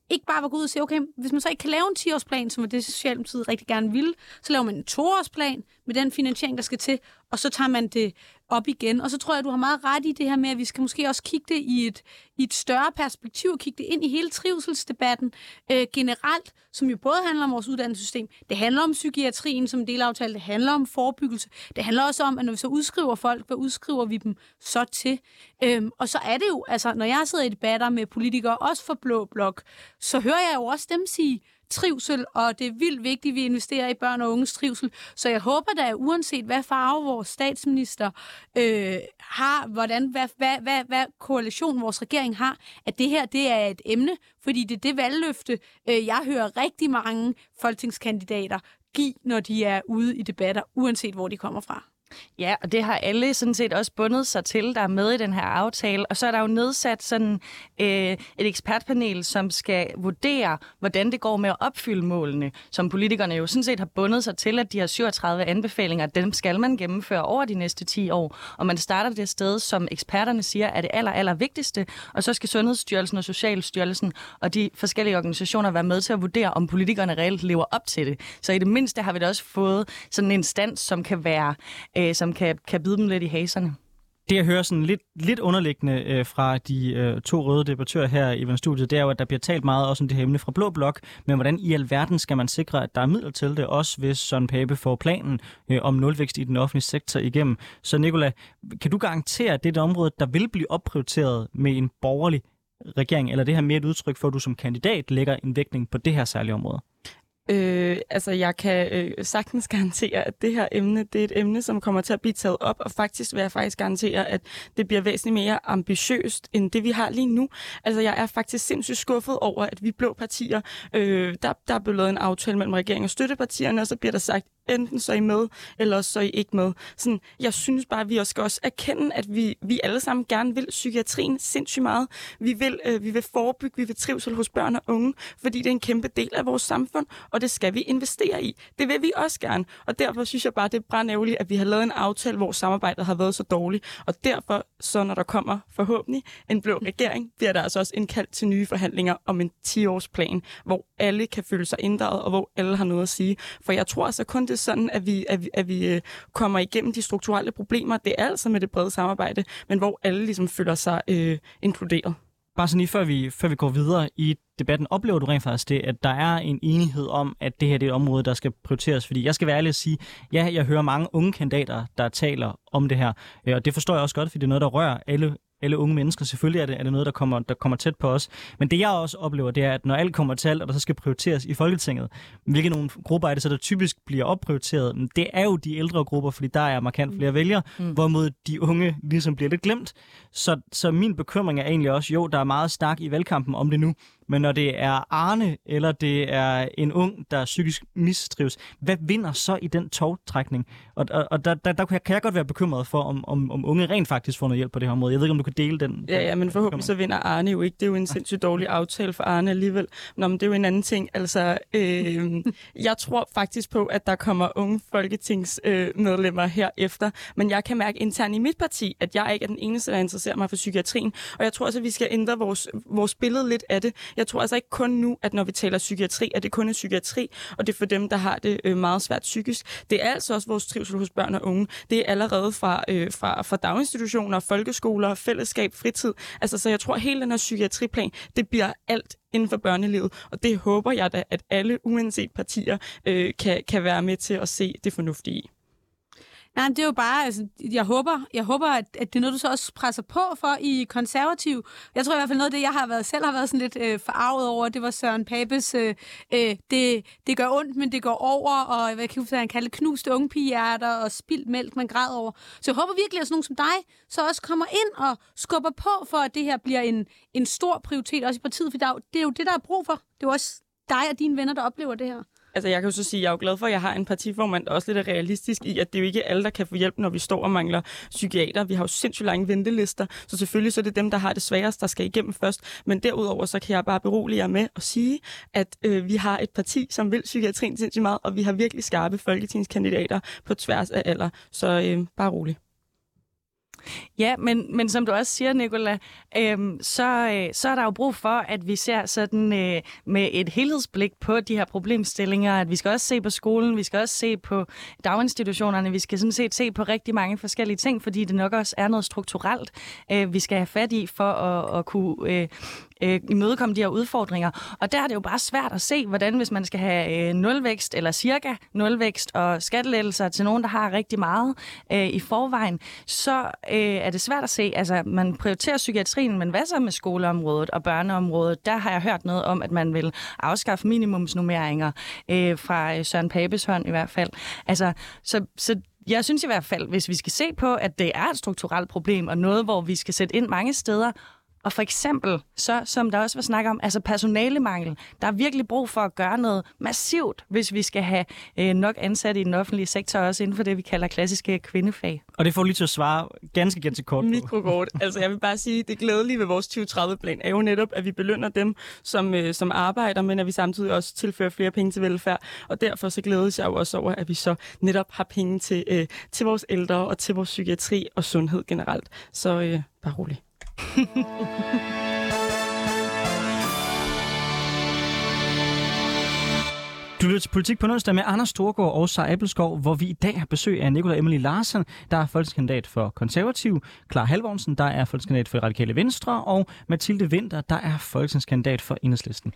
ikke bare var gå ud og sige, okay, hvis man så ikke kan lave en 10-årsplan, som er det, Socialdemokratiet rigtig gerne vil, så laver man en 2-årsplan med den finansiering, der skal til, og så tager man det op igen. Og så tror jeg, du har meget ret i det her med, at vi skal måske også kigge det i et, i et større perspektiv, og kigge det ind i hele trivselsdebatten øh, generelt, som jo både handler om vores uddannelsessystem, det handler om psykiatrien som en delaftale, det handler om forebyggelse, det handler også om, at når vi så udskriver folk, hvad udskriver vi dem så til? Øhm, og så er det jo, altså når jeg sidder i debatter med politikere, også for Blå Blok, så hører jeg jo også dem sige, trivsel, og det er vildt vigtigt, at vi investerer i børn og unges trivsel. Så jeg håber da, uanset hvad farve vores statsminister øh, har, hvordan, hvad, hvad, hvad, hvad koalition vores regering har, at det her det er et emne, fordi det er det valgløfte, øh, jeg hører rigtig mange folketingskandidater give, når de er ude i debatter, uanset hvor de kommer fra. Ja, og det har alle sådan set også bundet sig til, der er med i den her aftale. Og så er der jo nedsat sådan øh, et ekspertpanel, som skal vurdere, hvordan det går med at opfylde målene, som politikerne jo sådan set har bundet sig til, at de har 37 anbefalinger, dem skal man gennemføre over de næste 10 år. Og man starter det sted, som eksperterne siger, er det aller, aller vigtigste. Og så skal Sundhedsstyrelsen og Socialstyrelsen og de forskellige organisationer være med til at vurdere, om politikerne reelt lever op til det. Så i det mindste har vi da også fået sådan en instans, som kan være øh, som kan, kan bide dem lidt i haserne. Det, jeg hører sådan lidt, lidt underliggende øh, fra de øh, to røde debattører her i vores studiet, det er jo, at der bliver talt meget også om det her emne fra Blå Blok, men hvordan i alverden skal man sikre, at der er midler til det, også hvis Søren Pape får planen øh, om nulvækst i den offentlige sektor igennem. Så Nicola, kan du garantere, at det er et område, der vil blive opprioriteret med en borgerlig regering, eller det her mere et udtryk for, at du som kandidat lægger en vægtning på det her særlige område? Øh, altså, jeg kan øh, sagtens garantere, at det her emne, det er et emne, som kommer til at blive taget op, og faktisk vil jeg faktisk garantere, at det bliver væsentligt mere ambitiøst, end det vi har lige nu. Altså, jeg er faktisk sindssygt skuffet over, at vi blå partier, øh, der, der er blevet lavet en aftale mellem regeringen og støttepartierne, og så bliver der sagt, enten så er I med, eller så er I ikke med. Sådan, jeg synes bare, at vi også skal også erkende, at vi, vi alle sammen gerne vil psykiatrien sindssygt meget. Vi vil, øh, vi vil forebygge, vi vil trivsel hos børn og unge, fordi det er en kæmpe del af vores samfund, og det skal vi investere i. Det vil vi også gerne, og derfor synes jeg bare, det er brændævligt, at vi har lavet en aftale, hvor samarbejdet har været så dårligt, og derfor, så når der kommer forhåbentlig en blå regering, bliver der altså også indkaldt til nye forhandlinger om en 10-årsplan, hvor alle kan føle sig inddraget, og hvor alle har noget at sige. For jeg tror altså kun, det det sådan, at vi, at vi, at vi øh, kommer igennem de strukturelle problemer. Det er altså med det brede samarbejde, men hvor alle ligesom føler sig øh, inkluderet. Bare sådan lige før vi, før vi går videre i debatten, oplever du rent faktisk det, at der er en enighed om, at det her det er et område, der skal prioriteres? Fordi jeg skal være ærlig at sige, ja, jeg hører mange unge kandidater, der taler om det her, øh, og det forstår jeg også godt, fordi det er noget, der rører alle alle unge mennesker. Selvfølgelig er det, er det noget, der kommer, der kommer tæt på os. Men det jeg også oplever, det er, at når alt kommer til alt, og der så skal prioriteres i Folketinget, hvilke nogle grupper er det så, der typisk bliver opprioriteret? Det er jo de ældre grupper, fordi der er markant flere vælgere, mm. hvorimod de unge ligesom bliver lidt glemt. Så, så min bekymring er egentlig også, jo, der er meget snak i valgkampen om det nu, men når det er Arne, eller det er en ung, der psykisk mistrives, hvad vinder så i den togtrækning? Og, og, og der, der, der kan jeg godt være bekymret for, om, om, om unge rent faktisk får noget hjælp på det her område. Jeg ved ikke, om du kan dele den. Ja, ja men forhåbentlig så vinder Arne jo ikke. Det er jo en sindssygt dårlig aftale for Arne alligevel. Nå, men det er jo en anden ting. Altså, øh, jeg tror faktisk på, at der kommer unge folketingsmedlemmer øh, herefter. Men jeg kan mærke internt i mit parti, at jeg ikke er den eneste, der interesserer mig for psykiatrien. Og jeg tror også, at vi skal ændre vores, vores billede lidt af det. Jeg tror altså ikke kun nu, at når vi taler psykiatri, at det kun er psykiatri, og det er for dem, der har det øh, meget svært psykisk. Det er altså også vores trivsel hos børn og unge. Det er allerede fra, øh, fra, fra daginstitutioner, folkeskoler, fællesskab, fritid. Altså, så jeg tror, at hele den her psykiatriplan, det bliver alt inden for børnelivet, og det håber jeg da, at alle uanset partier øh, kan, kan være med til at se det fornuftige i. Nej, det er jo bare, altså, jeg håber, jeg håber at, at det er noget, du så også presser på for i konservativ. Jeg tror i hvert fald noget af det, jeg har været, selv har været sådan lidt øh, forarvet over, det var Søren Papes, øh, øh, det, det gør ondt, men det går over, og hvad kan han kalde knuste ungepigehjerter og spildt mælk, man græder over. Så jeg håber virkelig, at sådan nogen som dig så også kommer ind og skubber på for, at det her bliver en, en stor prioritet også i partiet, for det er jo det, der er brug for. Det er jo også dig og dine venner, der oplever det her. Altså, jeg kan jo så sige, at jeg er jo glad for, at jeg har en partiformand, der også lidt er realistisk i, at det er jo ikke alle, der kan få hjælp, når vi står og mangler psykiater. Vi har jo sindssygt lange ventelister, så selvfølgelig så er det dem, der har det sværest, der skal igennem først. Men derudover, så kan jeg bare berolige jer med at sige, at øh, vi har et parti, som vil psykiatrien sindssygt meget, og vi har virkelig skarpe folketingskandidater på tværs af alder. Så øh, bare rolig. Ja, men, men som du også siger, Nicola, øhm, så, øh, så er der jo brug for, at vi ser sådan øh, med et helhedsblik på de her problemstillinger, at vi skal også se på skolen, vi skal også se på daginstitutionerne, vi skal sådan set se på rigtig mange forskellige ting, fordi det nok også er noget strukturelt, øh, vi skal have fat i for at, at kunne øh, øh, imødekomme de her udfordringer. Og der er det jo bare svært at se, hvordan hvis man skal have øh, nulvækst eller cirka nulvækst og skattelettelser til nogen, der har rigtig meget øh, i forvejen, så øh, er det svært at se. Altså, man prioriterer psykiatrien, men hvad så med skoleområdet og børneområdet? Der har jeg hørt noget om, at man vil afskaffe minimumsnummeringer øh, fra øh, Søren Papes hånd i hvert fald. Altså, så, så jeg synes i hvert fald, hvis vi skal se på, at det er et strukturelt problem, og noget, hvor vi skal sætte ind mange steder, og for eksempel, så, som der også var snak om, altså personalemangel. Der er virkelig brug for at gøre noget massivt, hvis vi skal have øh, nok ansatte i den offentlige sektor, også inden for det, vi kalder klassiske kvindefag. Og det får lige til at svare ganske, ganske kort Mikrokort. altså jeg vil bare sige, det glædelige ved vores 2030-plan er jo netop, at vi belønner dem, som, øh, som arbejder, men at vi samtidig også tilfører flere penge til velfærd. Og derfor så glædes jeg jo også over, at vi så netop har penge til, øh, til vores ældre og til vores psykiatri og sundhed generelt. Så øh, bare roligt. Du lytter til Politik på onsdag med Anders Storgård og Sara Appelskov, hvor vi i dag har besøg af Nikolaj Emily Larsen, der er folketingskandidat for Konservativ, Klar Halvorsen, der er folketingskandidat for Radikale Venstre, og Mathilde Winter, der er folketingskandidat for Enhedslisten.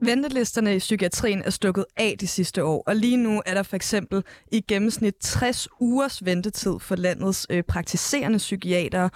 Ventelisterne i psykiatrien er stukket af de sidste år, og lige nu er der for eksempel i gennemsnit 60 ugers ventetid for landets øh, praktiserende psykiatere,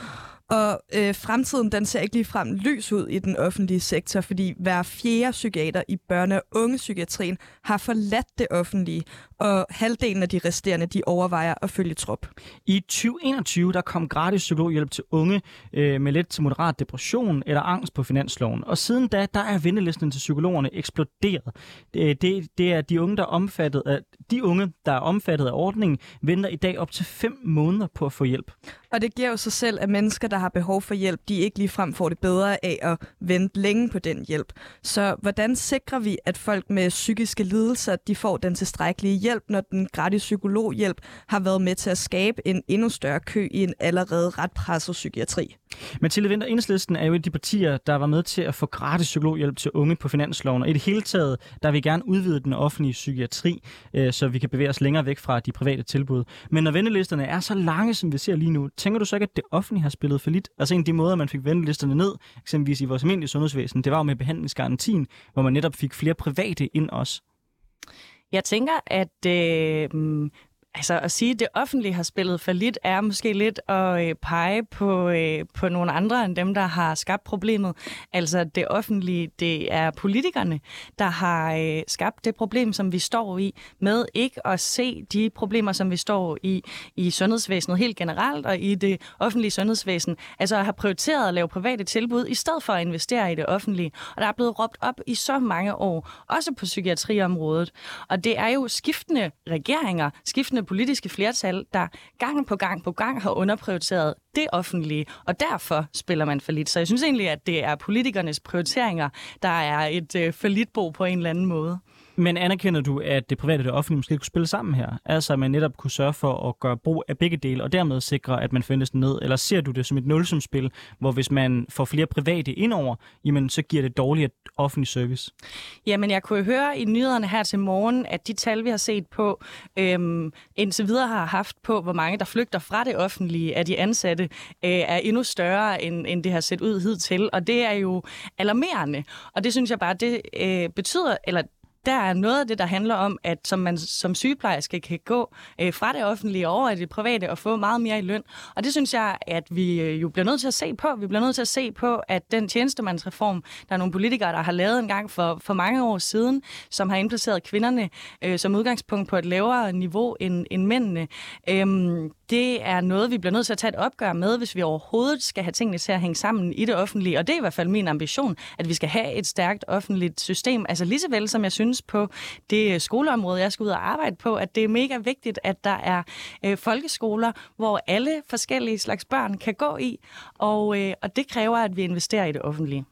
og øh, fremtiden den ser ikke lige frem lys ud i den offentlige sektor, fordi hver fjerde psykiater i børne- og ungepsykiatrien har forladt det offentlige, og halvdelen af de resterende de overvejer at følge trop. I 2021 der kom gratis psykologhjælp til unge øh, med let til moderat depression eller angst på finansloven. Og siden da, der er ventelisten til psykologerne eksploderet. Det, det, det er de unge, der er omfattet af, de unge, der er omfattet af ordningen, venter i dag op til 5 måneder på at få hjælp. Og det giver jo sig selv, at mennesker, der har behov for hjælp, de ikke ligefrem får det bedre af at vente længe på den hjælp. Så hvordan sikrer vi, at folk med psykiske lidelser, de får den tilstrækkelige hjælp, når den gratis psykologhjælp har været med til at skabe en endnu større kø i en allerede ret presset psykiatri? Mathilde Vinter, Enhedslisten er jo et af de partier, der var med til at få gratis psykologhjælp til unge på finansloven. Og i det hele taget, der vil gerne udvide den offentlige psykiatri, øh, så vi kan bevæge os længere væk fra de private tilbud. Men når ventelisterne er så lange, som vi ser lige nu, tænker du så ikke, at det offentlige har spillet for lidt? Altså en af de måder, man fik ventelisterne ned, eksempelvis i vores almindelige sundhedsvæsen, det var jo med behandlingsgarantien, hvor man netop fik flere private ind også. Jeg tænker, at øh, altså at sige, at det offentlige har spillet for lidt, er måske lidt at øh, pege på, øh, på nogle andre end dem, der har skabt problemet. Altså det offentlige, det er politikerne, der har øh, skabt det problem, som vi står i, med ikke at se de problemer, som vi står i i sundhedsvæsenet helt generelt og i det offentlige sundhedsvæsen. Altså at have prioriteret at lave private tilbud, i stedet for at investere i det offentlige. Og der er blevet råbt op i så mange år, også på psykiatriområdet. Og det er jo skiftende regeringer, skiftende politiske flertal, der gang på gang på gang har underprioriteret det offentlige, og derfor spiller man for lidt. Så jeg synes egentlig, at det er politikernes prioriteringer, der er et øh, forlitbo på en eller anden måde. Men anerkender du, at det private og det offentlige måske kunne spille sammen her? Altså, at man netop kunne sørge for at gøre brug af begge dele, og dermed sikre, at man findes ned? Eller ser du det som et nulsumspil, hvor hvis man får flere private indover, jamen, så giver det dårligere offentlig service? Jamen, jeg kunne høre i nyhederne her til morgen, at de tal, vi har set på, øhm, indtil videre har haft på, hvor mange der flygter fra det offentlige af de ansatte, øh, er endnu større, end, end det har set ud hidtil. Og det er jo alarmerende. Og det synes jeg bare, det øh, betyder, eller der er noget af det, der handler om, at som man som sygeplejerske kan gå øh, fra det offentlige over i det private og få meget mere i løn. Og det synes jeg, at vi øh, jo bliver nødt til at se på. Vi bliver nødt til at se på, at den tjenestemandsreform, der er nogle politikere, der har lavet en gang for, for mange år siden, som har indplaceret kvinderne øh, som udgangspunkt på et lavere niveau end, end mændene, øh, det er noget, vi bliver nødt til at tage et opgør med, hvis vi overhovedet skal have tingene til at hænge sammen i det offentlige. Og det er i hvert fald min ambition, at vi skal have et stærkt offentligt system. Altså lige så vel som jeg synes på det skoleområde, jeg skal ud og arbejde på, at det er mega vigtigt, at der er øh, folkeskoler, hvor alle forskellige slags børn kan gå i. Og, øh, og det kræver, at vi investerer i det offentlige.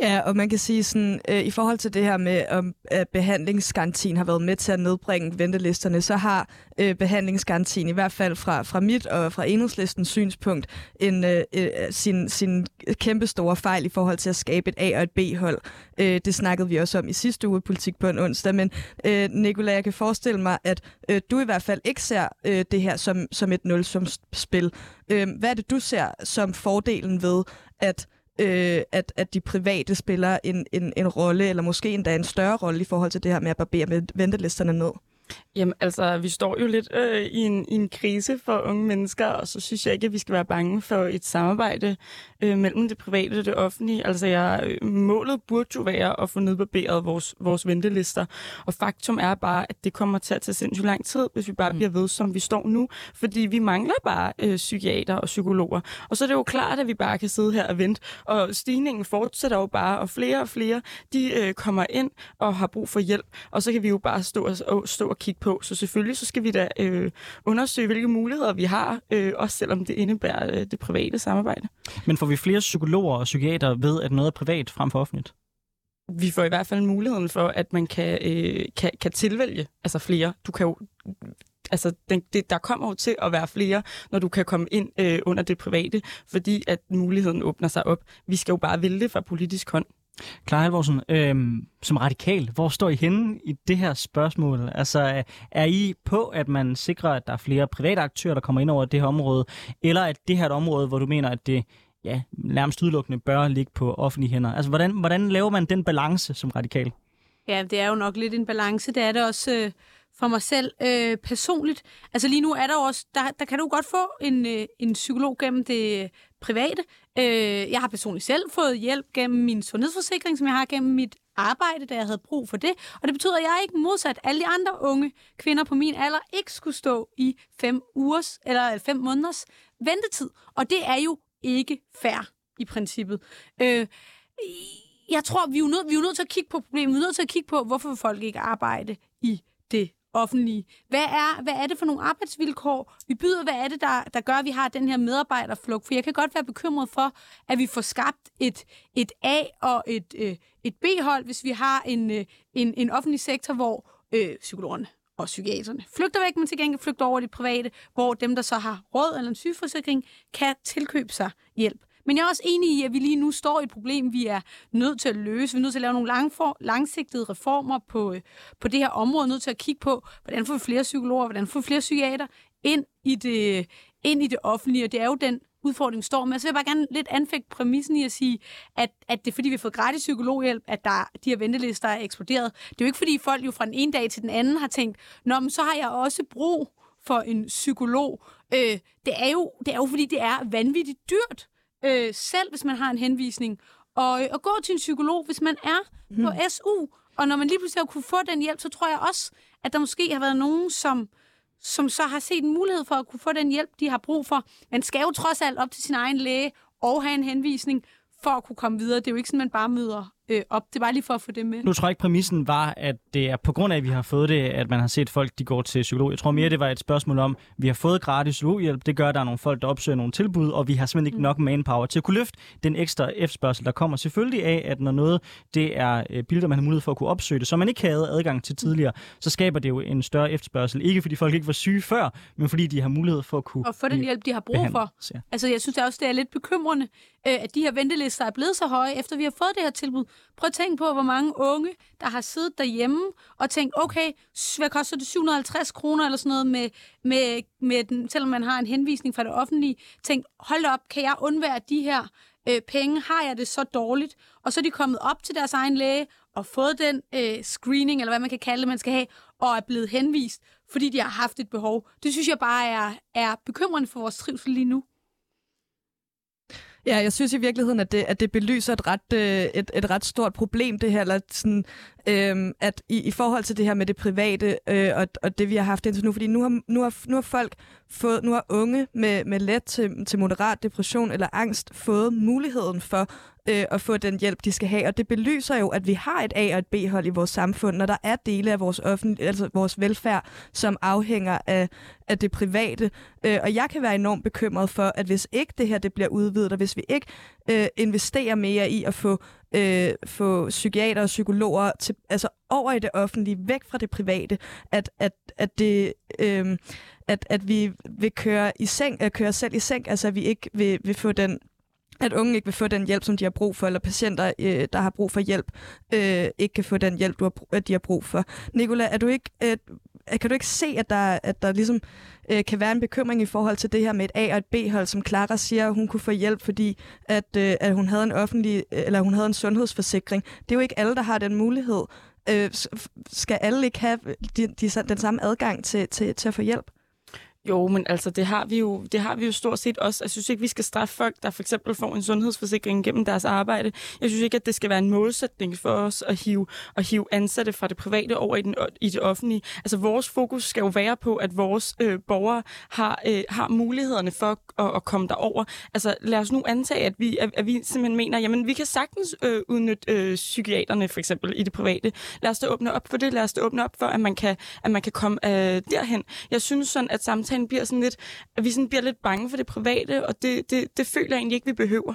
Ja, og man kan sige sådan, øh, i forhold til det her med, om at behandlingsgarantien har været med til at nedbringe ventelisterne, så har øh, behandlingsgarantien i hvert fald fra, fra mit og fra enhedslistens synspunkt en, øh, øh sin, sin kæmpe store fejl i forhold til at skabe et A- og et B-hold. Øh, det snakkede vi også om i sidste uge politik på en onsdag, men øh, Nicolai, jeg kan forestille mig, at øh, du i hvert fald ikke ser øh, det her som, som et nulsumsspil. Øh, hvad er det, du ser som fordelen ved, at øh, at, at de private spiller en, en, en rolle, eller måske endda en større rolle i forhold til det her med at barbere med ventelisterne ned? Jamen altså, vi står jo lidt øh, i, en, i en krise for unge mennesker, og så synes jeg ikke, at vi skal være bange for et samarbejde øh, mellem det private og det offentlige. Altså, jeg, øh, målet burde jo være at få nedbarberet vores, vores ventelister, og faktum er bare, at det kommer til at tage sindssygt lang tid, hvis vi bare mm. bliver ved, som vi står nu, fordi vi mangler bare øh, psykiater og psykologer. Og så er det jo klart, at vi bare kan sidde her og vente, og stigningen fortsætter jo bare, og flere og flere, de øh, kommer ind og har brug for hjælp, og så kan vi jo bare stå og, stå og kigge på. Så selvfølgelig så skal vi da øh, undersøge, hvilke muligheder vi har, øh, også selvom det indebærer øh, det private samarbejde. Men får vi flere psykologer og psykiater ved, at noget er privat frem for offentligt? Vi får i hvert fald muligheden for, at man kan, øh, kan, kan tilvælge altså flere. Du kan jo altså, den, det, der kommer jo til at være flere, når du kan komme ind øh, under det private, fordi at muligheden åbner sig op. Vi skal jo bare vælge fra politisk hånd. Klar Halvorsen, øhm, som radikal, hvor står I henne i det her spørgsmål? Altså, er I på, at man sikrer, at der er flere private aktører, der kommer ind over det her område, eller at det her er et område, hvor du mener, at det ja, nærmest udelukkende bør ligge på offentlige hænder? Altså, hvordan, hvordan laver man den balance som radikal? Ja, det er jo nok lidt en balance. Det er det også øh, for mig selv øh, personligt. Altså lige nu er der også, der, der kan du godt få en, øh, en psykolog gennem det private. Øh, jeg har personligt selv fået hjælp gennem min sundhedsforsikring, som jeg har gennem mit arbejde, da jeg havde brug for det. Og det betyder, at jeg ikke modsat alle de andre unge kvinder på min alder ikke skulle stå i fem ugers eller fem måneders ventetid. Og det er jo ikke fair i princippet. Øh, jeg tror, vi er, nød, vi er nødt til at kigge på problemet. Vi er nødt til at kigge på, hvorfor folk ikke arbejde i det offentlige. Hvad er, hvad er det for nogle arbejdsvilkår, vi byder? Hvad er det, der, der gør, at vi har den her medarbejderflugt? For jeg kan godt være bekymret for, at vi får skabt et, et A- og et, øh, et B-hold, hvis vi har en, øh, en, en offentlig sektor, hvor øh, psykologerne og psykiaterne flygter væk, men til gengæld flygter over i det private, hvor dem, der så har råd eller en sygeforsikring, kan tilkøbe sig hjælp. Men jeg er også enig i, at vi lige nu står i et problem, vi er nødt til at løse. Vi er nødt til at lave nogle langfor, langsigtede reformer på, på det her område. Vi er nødt til at kigge på, hvordan får vi flere psykologer, hvordan får vi flere psykiater ind i det, ind i det offentlige. Og det er jo den udfordring står med. Så vil jeg bare gerne lidt anfægte præmissen i at sige, at, at det er fordi, vi har fået gratis psykologhjælp, at der, de her ventelister er eksploderet. Det er jo ikke fordi folk jo fra den ene dag til den anden har tænkt, Nå, men så har jeg også brug for en psykolog. Øh, det, er jo, det er jo, fordi det er vanvittigt dyrt, øh, selv hvis man har en henvisning. Og øh, at gå til en psykolog, hvis man er mm. på SU, og når man lige pludselig har kunne få den hjælp, så tror jeg også, at der måske har været nogen, som, som så har set en mulighed for at kunne få den hjælp, de har brug for. Man skal jo trods alt op til sin egen læge og have en henvisning for at kunne komme videre. Det er jo ikke sådan, man bare møder øh, op. Det bare lige for at få det med. Nu tror jeg ikke, præmissen var, at det er på grund af, at vi har fået det, at man har set folk, de går til psykolog. Jeg tror mere, det var et spørgsmål om, at vi har fået gratis psykologhjælp. Det gør, at der er nogle folk, der opsøger nogle tilbud, og vi har simpelthen ikke mm. nok manpower til at kunne løfte den ekstra efterspørgsel, der kommer selvfølgelig af, at når noget det er øh, billeder, man har mulighed for at kunne opsøge det, som man ikke havde adgang til tidligere, så skaber det jo en større efterspørgsel. Ikke fordi folk ikke var syge før, men fordi de har mulighed for at kunne Og få den hjælp, de har brug behandlet. for. Altså, jeg synes også, det er lidt bekymrende, øh, at de her ventelister er blevet så høje, efter vi har fået det her tilbud. Prøv at tænke på, hvor mange unge, der har siddet derhjemme og tænkt, okay, hvad koster det 750 kroner eller sådan noget, med, med, med den, selvom man har en henvisning fra det offentlige, tænkt, hold op, kan jeg undvære de her øh, penge? Har jeg det så dårligt? Og så er de kommet op til deres egen læge og fået den øh, screening, eller hvad man kan kalde det, man skal have, og er blevet henvist, fordi de har haft et behov. Det synes jeg bare er, er bekymrende for vores trivsel lige nu. Ja, jeg synes i virkeligheden, at det, at det belyser et ret, øh, et, et ret stort problem, det her, eller sådan, øhm, at i, i forhold til det her med det private, øh, og, og det vi har haft indtil nu, fordi nu har, nu har, nu har folk fået, nu har unge med, med let til, til moderat depression eller angst fået muligheden for øh, at få den hjælp, de skal have. Og det belyser jo, at vi har et A- og et B-hold i vores samfund, når der er dele af vores, offentlig, altså vores velfærd, som afhænger af, af det private. Øh, og jeg kan være enormt bekymret for, at hvis ikke det her det bliver udvidet, og hvis vi ikke øh, investerer mere i at få øh, få psykiater og psykologer til, altså over i det offentlige, væk fra det private, at, at, at det... Øh, at, at vi vil køre, i seng, at køre selv i seng, altså at vi ikke vil, vil få den at unge ikke vil få den hjælp, som de har brug for, eller patienter, øh, der har brug for hjælp, øh, ikke kan få den hjælp, du har, de har brug for. Nicola, er du ikke, øh, kan du ikke se, at der, at der ligesom øh, kan være en bekymring i forhold til det her med et A- og et B-hold, som Clara siger, at hun kunne få hjælp, fordi at, øh, at hun havde en offentlig, øh, eller hun havde en sundhedsforsikring. Det er jo ikke alle, der har den mulighed. Øh, skal alle ikke have øh, de, de, den samme adgang til, til, til at få hjælp? Jo, men altså, det har vi jo, det har vi jo stort set også. Jeg synes ikke, vi skal straffe folk, der for eksempel får en sundhedsforsikring gennem deres arbejde. Jeg synes ikke, at det skal være en målsætning for os at hive, at hive ansatte fra det private over i, den, i det offentlige. Altså, vores fokus skal jo være på, at vores øh, borgere har, øh, har mulighederne for at, at komme derover. Altså, lad os nu antage, at vi, at, at vi simpelthen mener, jamen, vi kan sagtens øh, udnytte øh, psykiaterne, for eksempel, i det private. Lad os da åbne op for det. Lad os da åbne op for, at man kan, at man kan komme øh, derhen. Jeg synes sådan, at samtidig samtalen bliver sådan lidt, at vi sådan bliver lidt bange for det private, og det, det, det føler jeg egentlig ikke, vi behøver.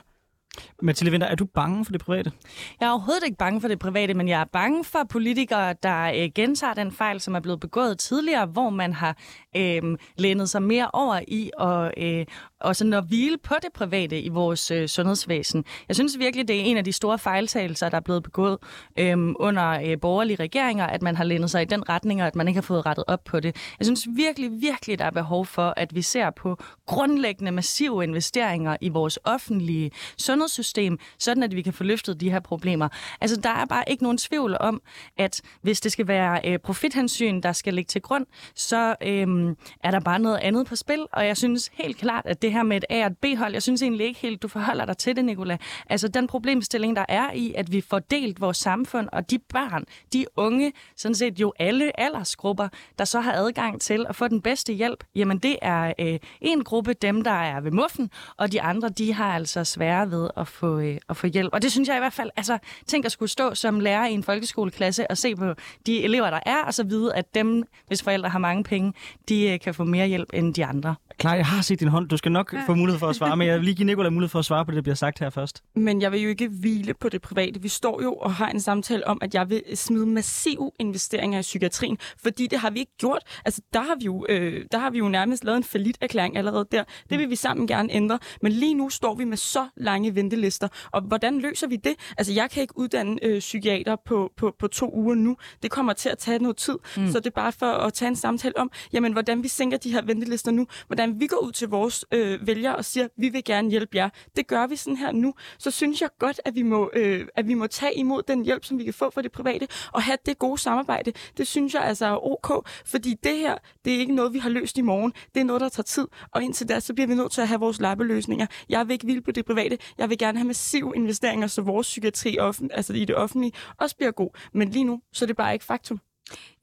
Mathilde Winter, er du bange for det private? Jeg er overhovedet ikke bange for det private, men jeg er bange for politikere, der øh, gentager den fejl, som er blevet begået tidligere, hvor man har øh, lænet sig mere over i og, øh, og sådan at hvile på det private i vores øh, sundhedsvæsen. Jeg synes virkelig, det er en af de store fejltagelser, der er blevet begået øh, under øh, borgerlige regeringer, at man har lænet sig i den retning, og at man ikke har fået rettet op på det. Jeg synes virkelig, virkelig, der er behov for, at vi ser på grundlæggende massive investeringer i vores offentlige sundhedssystem, sådan at vi kan få løftet de her problemer. Altså, der er bare ikke nogen tvivl om, at hvis det skal være øh, profithensyn, der skal ligge til grund, så øh, er der bare noget andet på spil, og jeg synes helt klart, at det her med et A- og et B-hold, jeg synes egentlig ikke helt, du forholder dig til det, Nicola. Altså den problemstilling, der er i, at vi får delt vores samfund, og de børn, de unge, sådan set jo alle aldersgrupper, der så har adgang til at få den bedste hjælp, jamen det er øh, en gruppe, dem der er ved muffen, og de andre, de har altså svære ved at få, øh, at få hjælp. Og det synes jeg i hvert fald, altså tænk at skulle stå som lærer i en folkeskoleklasse og se på de elever, der er, og så vide, at dem, hvis forældre har mange penge, de øh, kan få mere hjælp end de andre. Klar, jeg har set din hånd. Du skal nok ja. få mulighed for at svare, men jeg vil lige give Nicolai mulighed for at svare på det, der bliver sagt her først. Men jeg vil jo ikke hvile på det private. Vi står jo og har en samtale om, at jeg vil smide massive investeringer i psykiatrien, fordi det har vi ikke gjort. Altså, der har vi jo, øh, der har vi jo nærmest lavet en falit erklæring allerede der. Det vil vi sammen gerne ændre. Men lige nu står vi med så lange ventelister. Og hvordan løser vi det? Altså, jeg kan ikke uddanne øh, psykiater på, på, på to uger nu. Det kommer til at tage noget tid. Mm. Så det er bare for at tage en samtale om, jamen, hvordan vi sænker de her ventelister nu. Hvordan vi går ud til vores øh, øh, vælger og siger, vi vil gerne hjælpe jer. Det gør vi sådan her nu. Så synes jeg godt, at vi må, øh, at vi må tage imod den hjælp, som vi kan få fra det private, og have det gode samarbejde. Det synes jeg altså er ok, fordi det her, det er ikke noget, vi har løst i morgen. Det er noget, der tager tid, og indtil da, så bliver vi nødt til at have vores lappeløsninger. Jeg vil ikke vilde på det private. Jeg vil gerne have massive investeringer, så vores psykiatri offent, altså i det offentlige også bliver god. Men lige nu, så er det bare ikke faktum.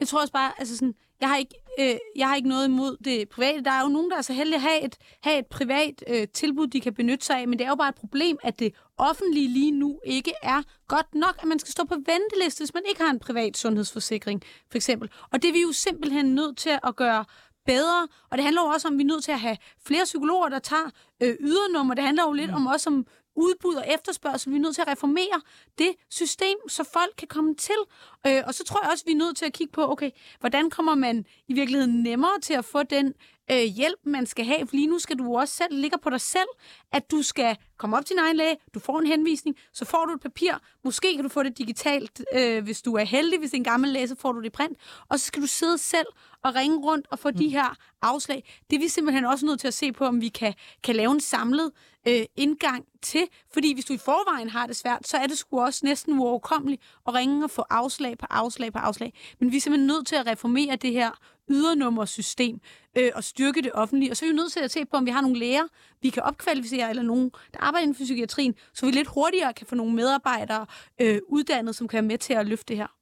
Jeg tror også bare, altså sådan, jeg har ikke, øh, jeg har ikke noget imod det private. Der er jo nogen, der er så heldige at have et, have et privat øh, tilbud, de kan benytte sig af, men det er jo bare et problem, at det offentlige lige nu ikke er godt nok, at man skal stå på venteliste, hvis man ikke har en privat sundhedsforsikring, for eksempel. Og det er vi jo simpelthen nødt til at gøre bedre, og det handler jo også om, at vi er nødt til at have flere psykologer, der tager øh, ydernummer. Det handler jo lidt mm. om også om udbud og efterspørgsel. Vi er nødt til at reformere det system, så folk kan komme til. Øh, og så tror jeg også, vi er nødt til at kigge på, okay, hvordan kommer man i virkeligheden nemmere til at få den øh, hjælp, man skal have. For lige nu skal du også selv ligge på dig selv, at du skal komme op til din egen læge, du får en henvisning, så får du et papir. Måske kan du få det digitalt, øh, hvis du er heldig. Hvis det er en gammel læge, så får du det i print. Og så skal du sidde selv og ringe rundt og få mm. de her afslag. Det er vi simpelthen også nødt til at se på, om vi kan, kan lave en samlet øh, indgang til. Fordi hvis du i forvejen har det svært, så er det sgu også næsten uoverkommeligt at ringe og få afslag på afslag på afslag. Men vi er simpelthen nødt til at reformere det her ydernummersystem øh, og styrke det offentlige. Og så er vi nødt til at se på, om vi har nogle læger, vi kan opkvalificere, eller nogen, der arbejder inden for psykiatrien, så vi lidt hurtigere kan få nogle medarbejdere øh, uddannet, som kan være med til at løfte det her.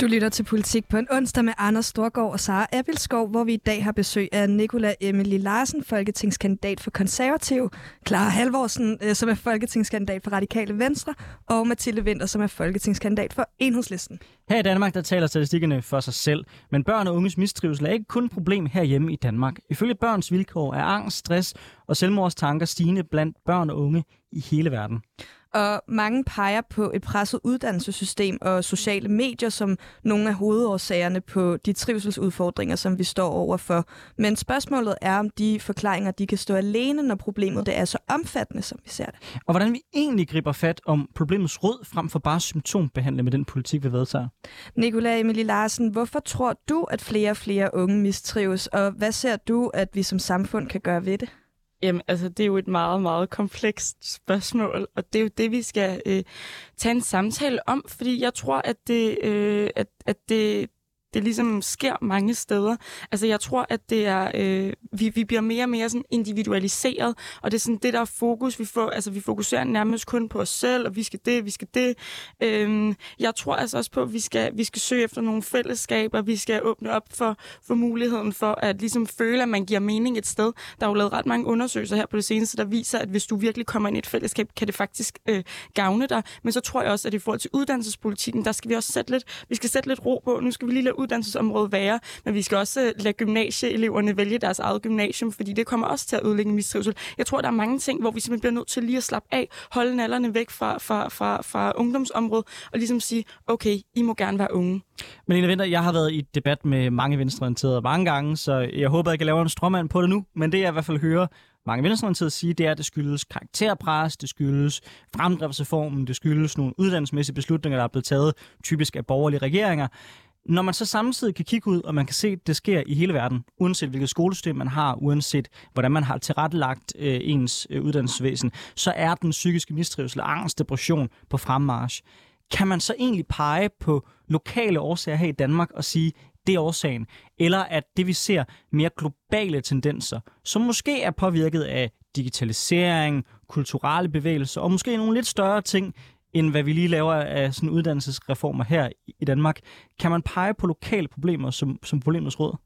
Du lytter til Politik på en onsdag med Anders Storgård og Sara Abelskov, hvor vi i dag har besøg af Nicola Emily Larsen, folketingskandidat for Konservativ, Clara Halvorsen, øh, som er folketingskandidat for Radikale Venstre, og Mathilde Winter, som er folketingskandidat for Enhedslisten. Her i Danmark, der taler statistikkerne for sig selv, men børn og unges mistrivsel er ikke kun et problem herhjemme i Danmark. Ifølge børns vilkår er angst, stress og selvmordstanker stigende blandt børn og unge i hele verden. Og mange peger på et presset uddannelsessystem og sociale medier som nogle af hovedårsagerne på de trivselsudfordringer, som vi står overfor. Men spørgsmålet er, om de forklaringer de kan stå alene, når problemet det er så omfattende, som vi ser det. Og hvordan vi egentlig griber fat om problemets rød, frem for bare symptombehandle med den politik, vi vedtager. Nikolaj Emilie Larsen, hvorfor tror du, at flere og flere unge mistrives, og hvad ser du, at vi som samfund kan gøre ved det? Jamen, altså, det er jo et meget, meget komplekst spørgsmål, og det er jo det, vi skal øh, tage en samtale om, fordi jeg tror, at det, øh, at, at det, det ligesom sker mange steder. Altså jeg tror, at det er, øh, vi, vi bliver mere og mere sådan individualiseret, og det er sådan det, der er fokus. Vi, får, altså, vi fokuserer nærmest kun på os selv, og vi skal det, vi skal det. Øhm, jeg tror altså også på, at vi skal, vi skal søge efter nogle fællesskaber, vi skal åbne op for, for muligheden for at ligesom føle, at man giver mening et sted. Der er jo lavet ret mange undersøgelser her på det seneste, der viser, at hvis du virkelig kommer ind i et fællesskab, kan det faktisk øh, gavne dig. Men så tror jeg også, at i forhold til uddannelsespolitikken, der skal vi også sætte lidt, vi skal sætte lidt ro på. Nu skal vi lige lade uddannelsesområde være, men vi skal også øh, lade gymnasieeleverne vælge deres eget gymnasium, fordi det kommer også til at ødelægge mistrivsel. Jeg tror, der er mange ting, hvor vi simpelthen bliver nødt til lige at slappe af, holde nallerne væk fra, fra, fra, fra ungdomsområdet, og ligesom sige, okay, I må gerne være unge. Men Lene Vinter, jeg har været i debat med mange venstreorienterede mange gange, så jeg håber, jeg kan lave en strømmand på det nu, men det jeg i hvert fald hører mange venstreorienterede sige, det er, at det skyldes karakterpres, det skyldes fremdriftsreformen, det skyldes nogle uddannelsesmæssige beslutninger, der er blevet taget typisk af borgerlige regeringer. Når man så samtidig kan kigge ud, og man kan se, at det sker i hele verden, uanset hvilket skolesystem man har, uanset hvordan man har tilrettelagt øh, ens øh, uddannelsesvæsen, så er den psykiske mistrivsel, angst, depression på fremmarsch. Kan man så egentlig pege på lokale årsager her i Danmark og sige, det er årsagen, eller at det vi ser mere globale tendenser, som måske er påvirket af digitalisering, kulturelle bevægelser og måske nogle lidt større ting, end hvad vi lige laver af sådan uddannelsesreformer her i Danmark. Kan man pege på lokale problemer som, som problemets råd?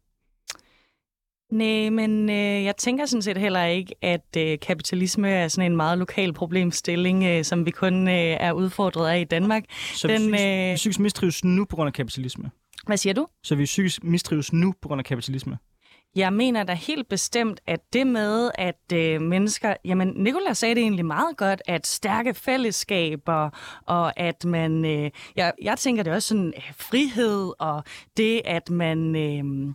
Nej, men øh, jeg tænker sådan set heller ikke, at øh, kapitalisme er sådan en meget lokal problemstilling, øh, som vi kun øh, er udfordret af i Danmark. Så Den, vi, øh, vi psykisk mistrives nu på grund af kapitalisme? Hvad siger du? Så vi psykisk mistrives nu på grund af kapitalisme? Jeg mener da helt bestemt, at det med, at øh, mennesker... Jamen, Nicola sagde det egentlig meget godt, at stærke fællesskaber, og at man... Øh, jeg, jeg tænker det også sådan øh, frihed, og det, at man øh,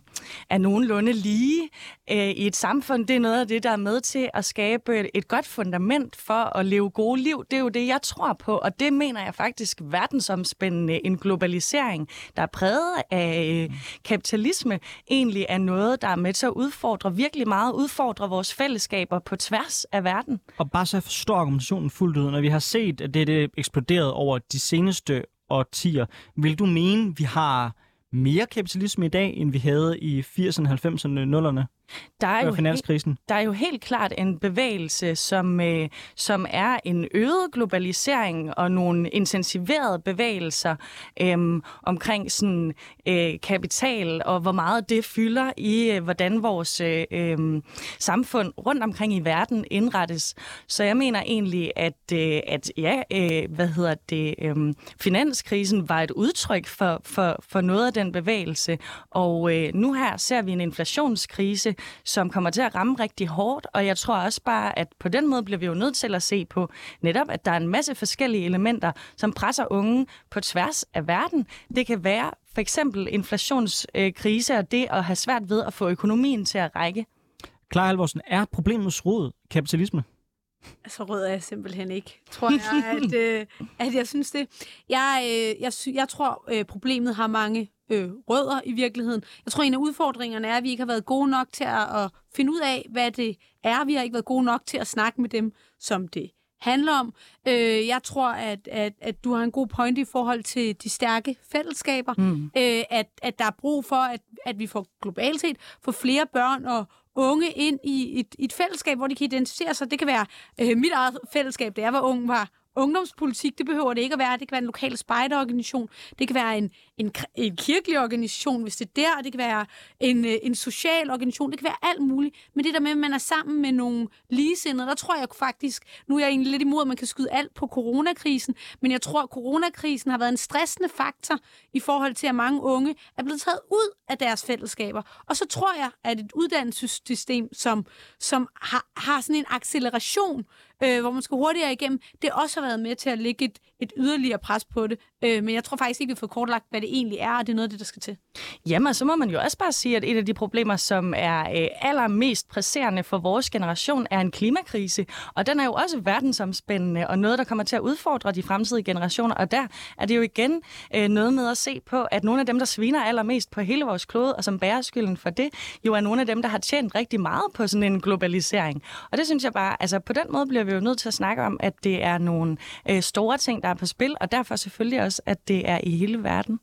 er nogenlunde lige øh, i et samfund, det er noget af det, der er med til at skabe et, et godt fundament for at leve gode liv. Det er jo det, jeg tror på, og det mener jeg faktisk verdensomspændende. En globalisering, der er præget af øh, kapitalisme, egentlig er noget, der er med til at udfordre virkelig meget, udfordre vores fællesskaber på tværs af verden. Og bare så jeg forstår argumentationen fuldt ud, når vi har set, at det er eksploderet over de seneste årtier, vil du mene, vi har mere kapitalisme i dag, end vi havde i 80'erne, 90'erne, 0'erne? Der er, jo finanskrisen. der er jo helt klart en bevægelse, som, øh, som er en øget globalisering og nogle intensiverede bevægelser øh, omkring sådan, øh, kapital og hvor meget det fylder i, øh, hvordan vores øh, øh, samfund rundt omkring i verden indrettes. Så jeg mener egentlig, at, øh, at ja, øh, hvad hedder det, øh, finanskrisen var et udtryk for, for, for noget af den bevægelse. Og øh, nu her ser vi en inflationskrise, som kommer til at ramme rigtig hårdt, og jeg tror også bare, at på den måde bliver vi jo nødt til at se på netop, at der er en masse forskellige elementer, som presser unge på tværs af verden. Det kan være for eksempel inflationskrise og det at have svært ved at få økonomien til at række. Klar Halvorsen, er problemets rod kapitalisme? Så rød er jeg simpelthen ikke, tror jeg, at, øh, at jeg synes det. Jeg, øh, jeg, jeg tror, øh, problemet har mange øh, rødder i virkeligheden. Jeg tror, en af udfordringerne er, at vi ikke har været gode nok til at, at finde ud af, hvad det er. Vi har ikke været gode nok til at snakke med dem, som det handler om. Øh, jeg tror, at, at, at du har en god point i forhold til de stærke fællesskaber. Mm. Øh, at, at der er brug for, at, at vi får globalt set får flere børn og unge ind i et, et fællesskab, hvor de kan identificere sig. Det kan være øh, mit eget fællesskab, da jeg var ung, var ungdomspolitik, det behøver det ikke at være. Det kan være en lokal spejderorganisation. Det kan være en, en, en kirkelig organisation, hvis det er der. Det kan være en, øh, en social organisation. Det kan være alt muligt. Men det der med, at man er sammen med nogle ligesindede, der tror jeg faktisk, nu er jeg egentlig lidt imod, at man kan skyde alt på coronakrisen, men jeg tror, at coronakrisen har været en stressende faktor i forhold til, at mange unge er blevet taget ud af deres fællesskaber. Og så tror jeg, at et uddannelsessystem, som, som har, har sådan en acceleration, øh, hvor man skal hurtigere igennem, det også har været med til at lægge et, et yderligere pres på det. Øh, men jeg tror faktisk ikke, vi får kortlagt, hvad det egentlig er, og det er noget af det, der skal til. Jamen, så må man jo også bare sige, at et af de problemer, som er øh, allermest presserende for vores generation, er en klimakrise. Og den er jo også verdensomspændende, og noget, der kommer til at udfordre de fremtidige generationer. Og der er det jo igen øh, noget med at se på, at nogle af dem, der sviner allermest på hele vores klode, og som bærer skylden for det, jo er nogle af dem, der har tjent rigtig meget på sådan en globalisering. Og det synes jeg bare, altså på den måde bliver vi jo nødt til at snakke om, at det er nogle øh, store ting, der er på spil, og derfor selvfølgelig også, at det er i hele verden.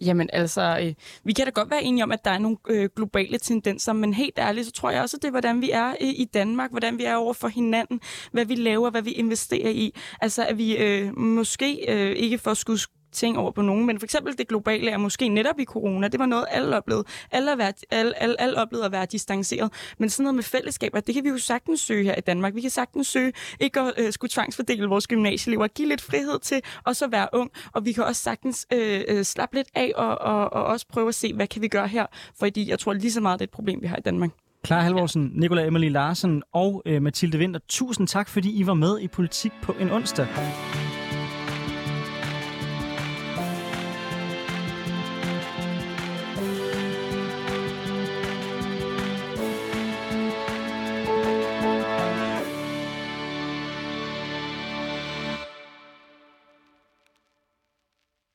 Jamen altså, øh, vi kan da godt være enige om, at der er nogle øh, globale tendenser, men helt ærligt, så tror jeg også, at det er, hvordan vi er øh, i Danmark, hvordan vi er over for hinanden, hvad vi laver, hvad vi investerer i. Altså, at vi øh, måske øh, ikke får skudt ting over på nogen. Men for eksempel det globale er måske netop i corona. Det var noget, alle oplevede. Alle, været, alle, alle, alle oplevede at være distanceret. Men sådan noget med fællesskaber, det kan vi jo sagtens søge her i Danmark. Vi kan sagtens søge ikke at øh, skulle tvangsfordele vores gymnasieelever, give lidt frihed til og så være ung. Og vi kan også sagtens øh, øh, slappe lidt af og, og, og også prøve at se, hvad kan vi gøre her. Fordi jeg tror lige så meget, det er et problem, vi har i Danmark. Klar Halvorsen, Nikolaj Emily Larsen og øh, Mathilde Vinter, tusind tak, fordi I var med i Politik på en onsdag.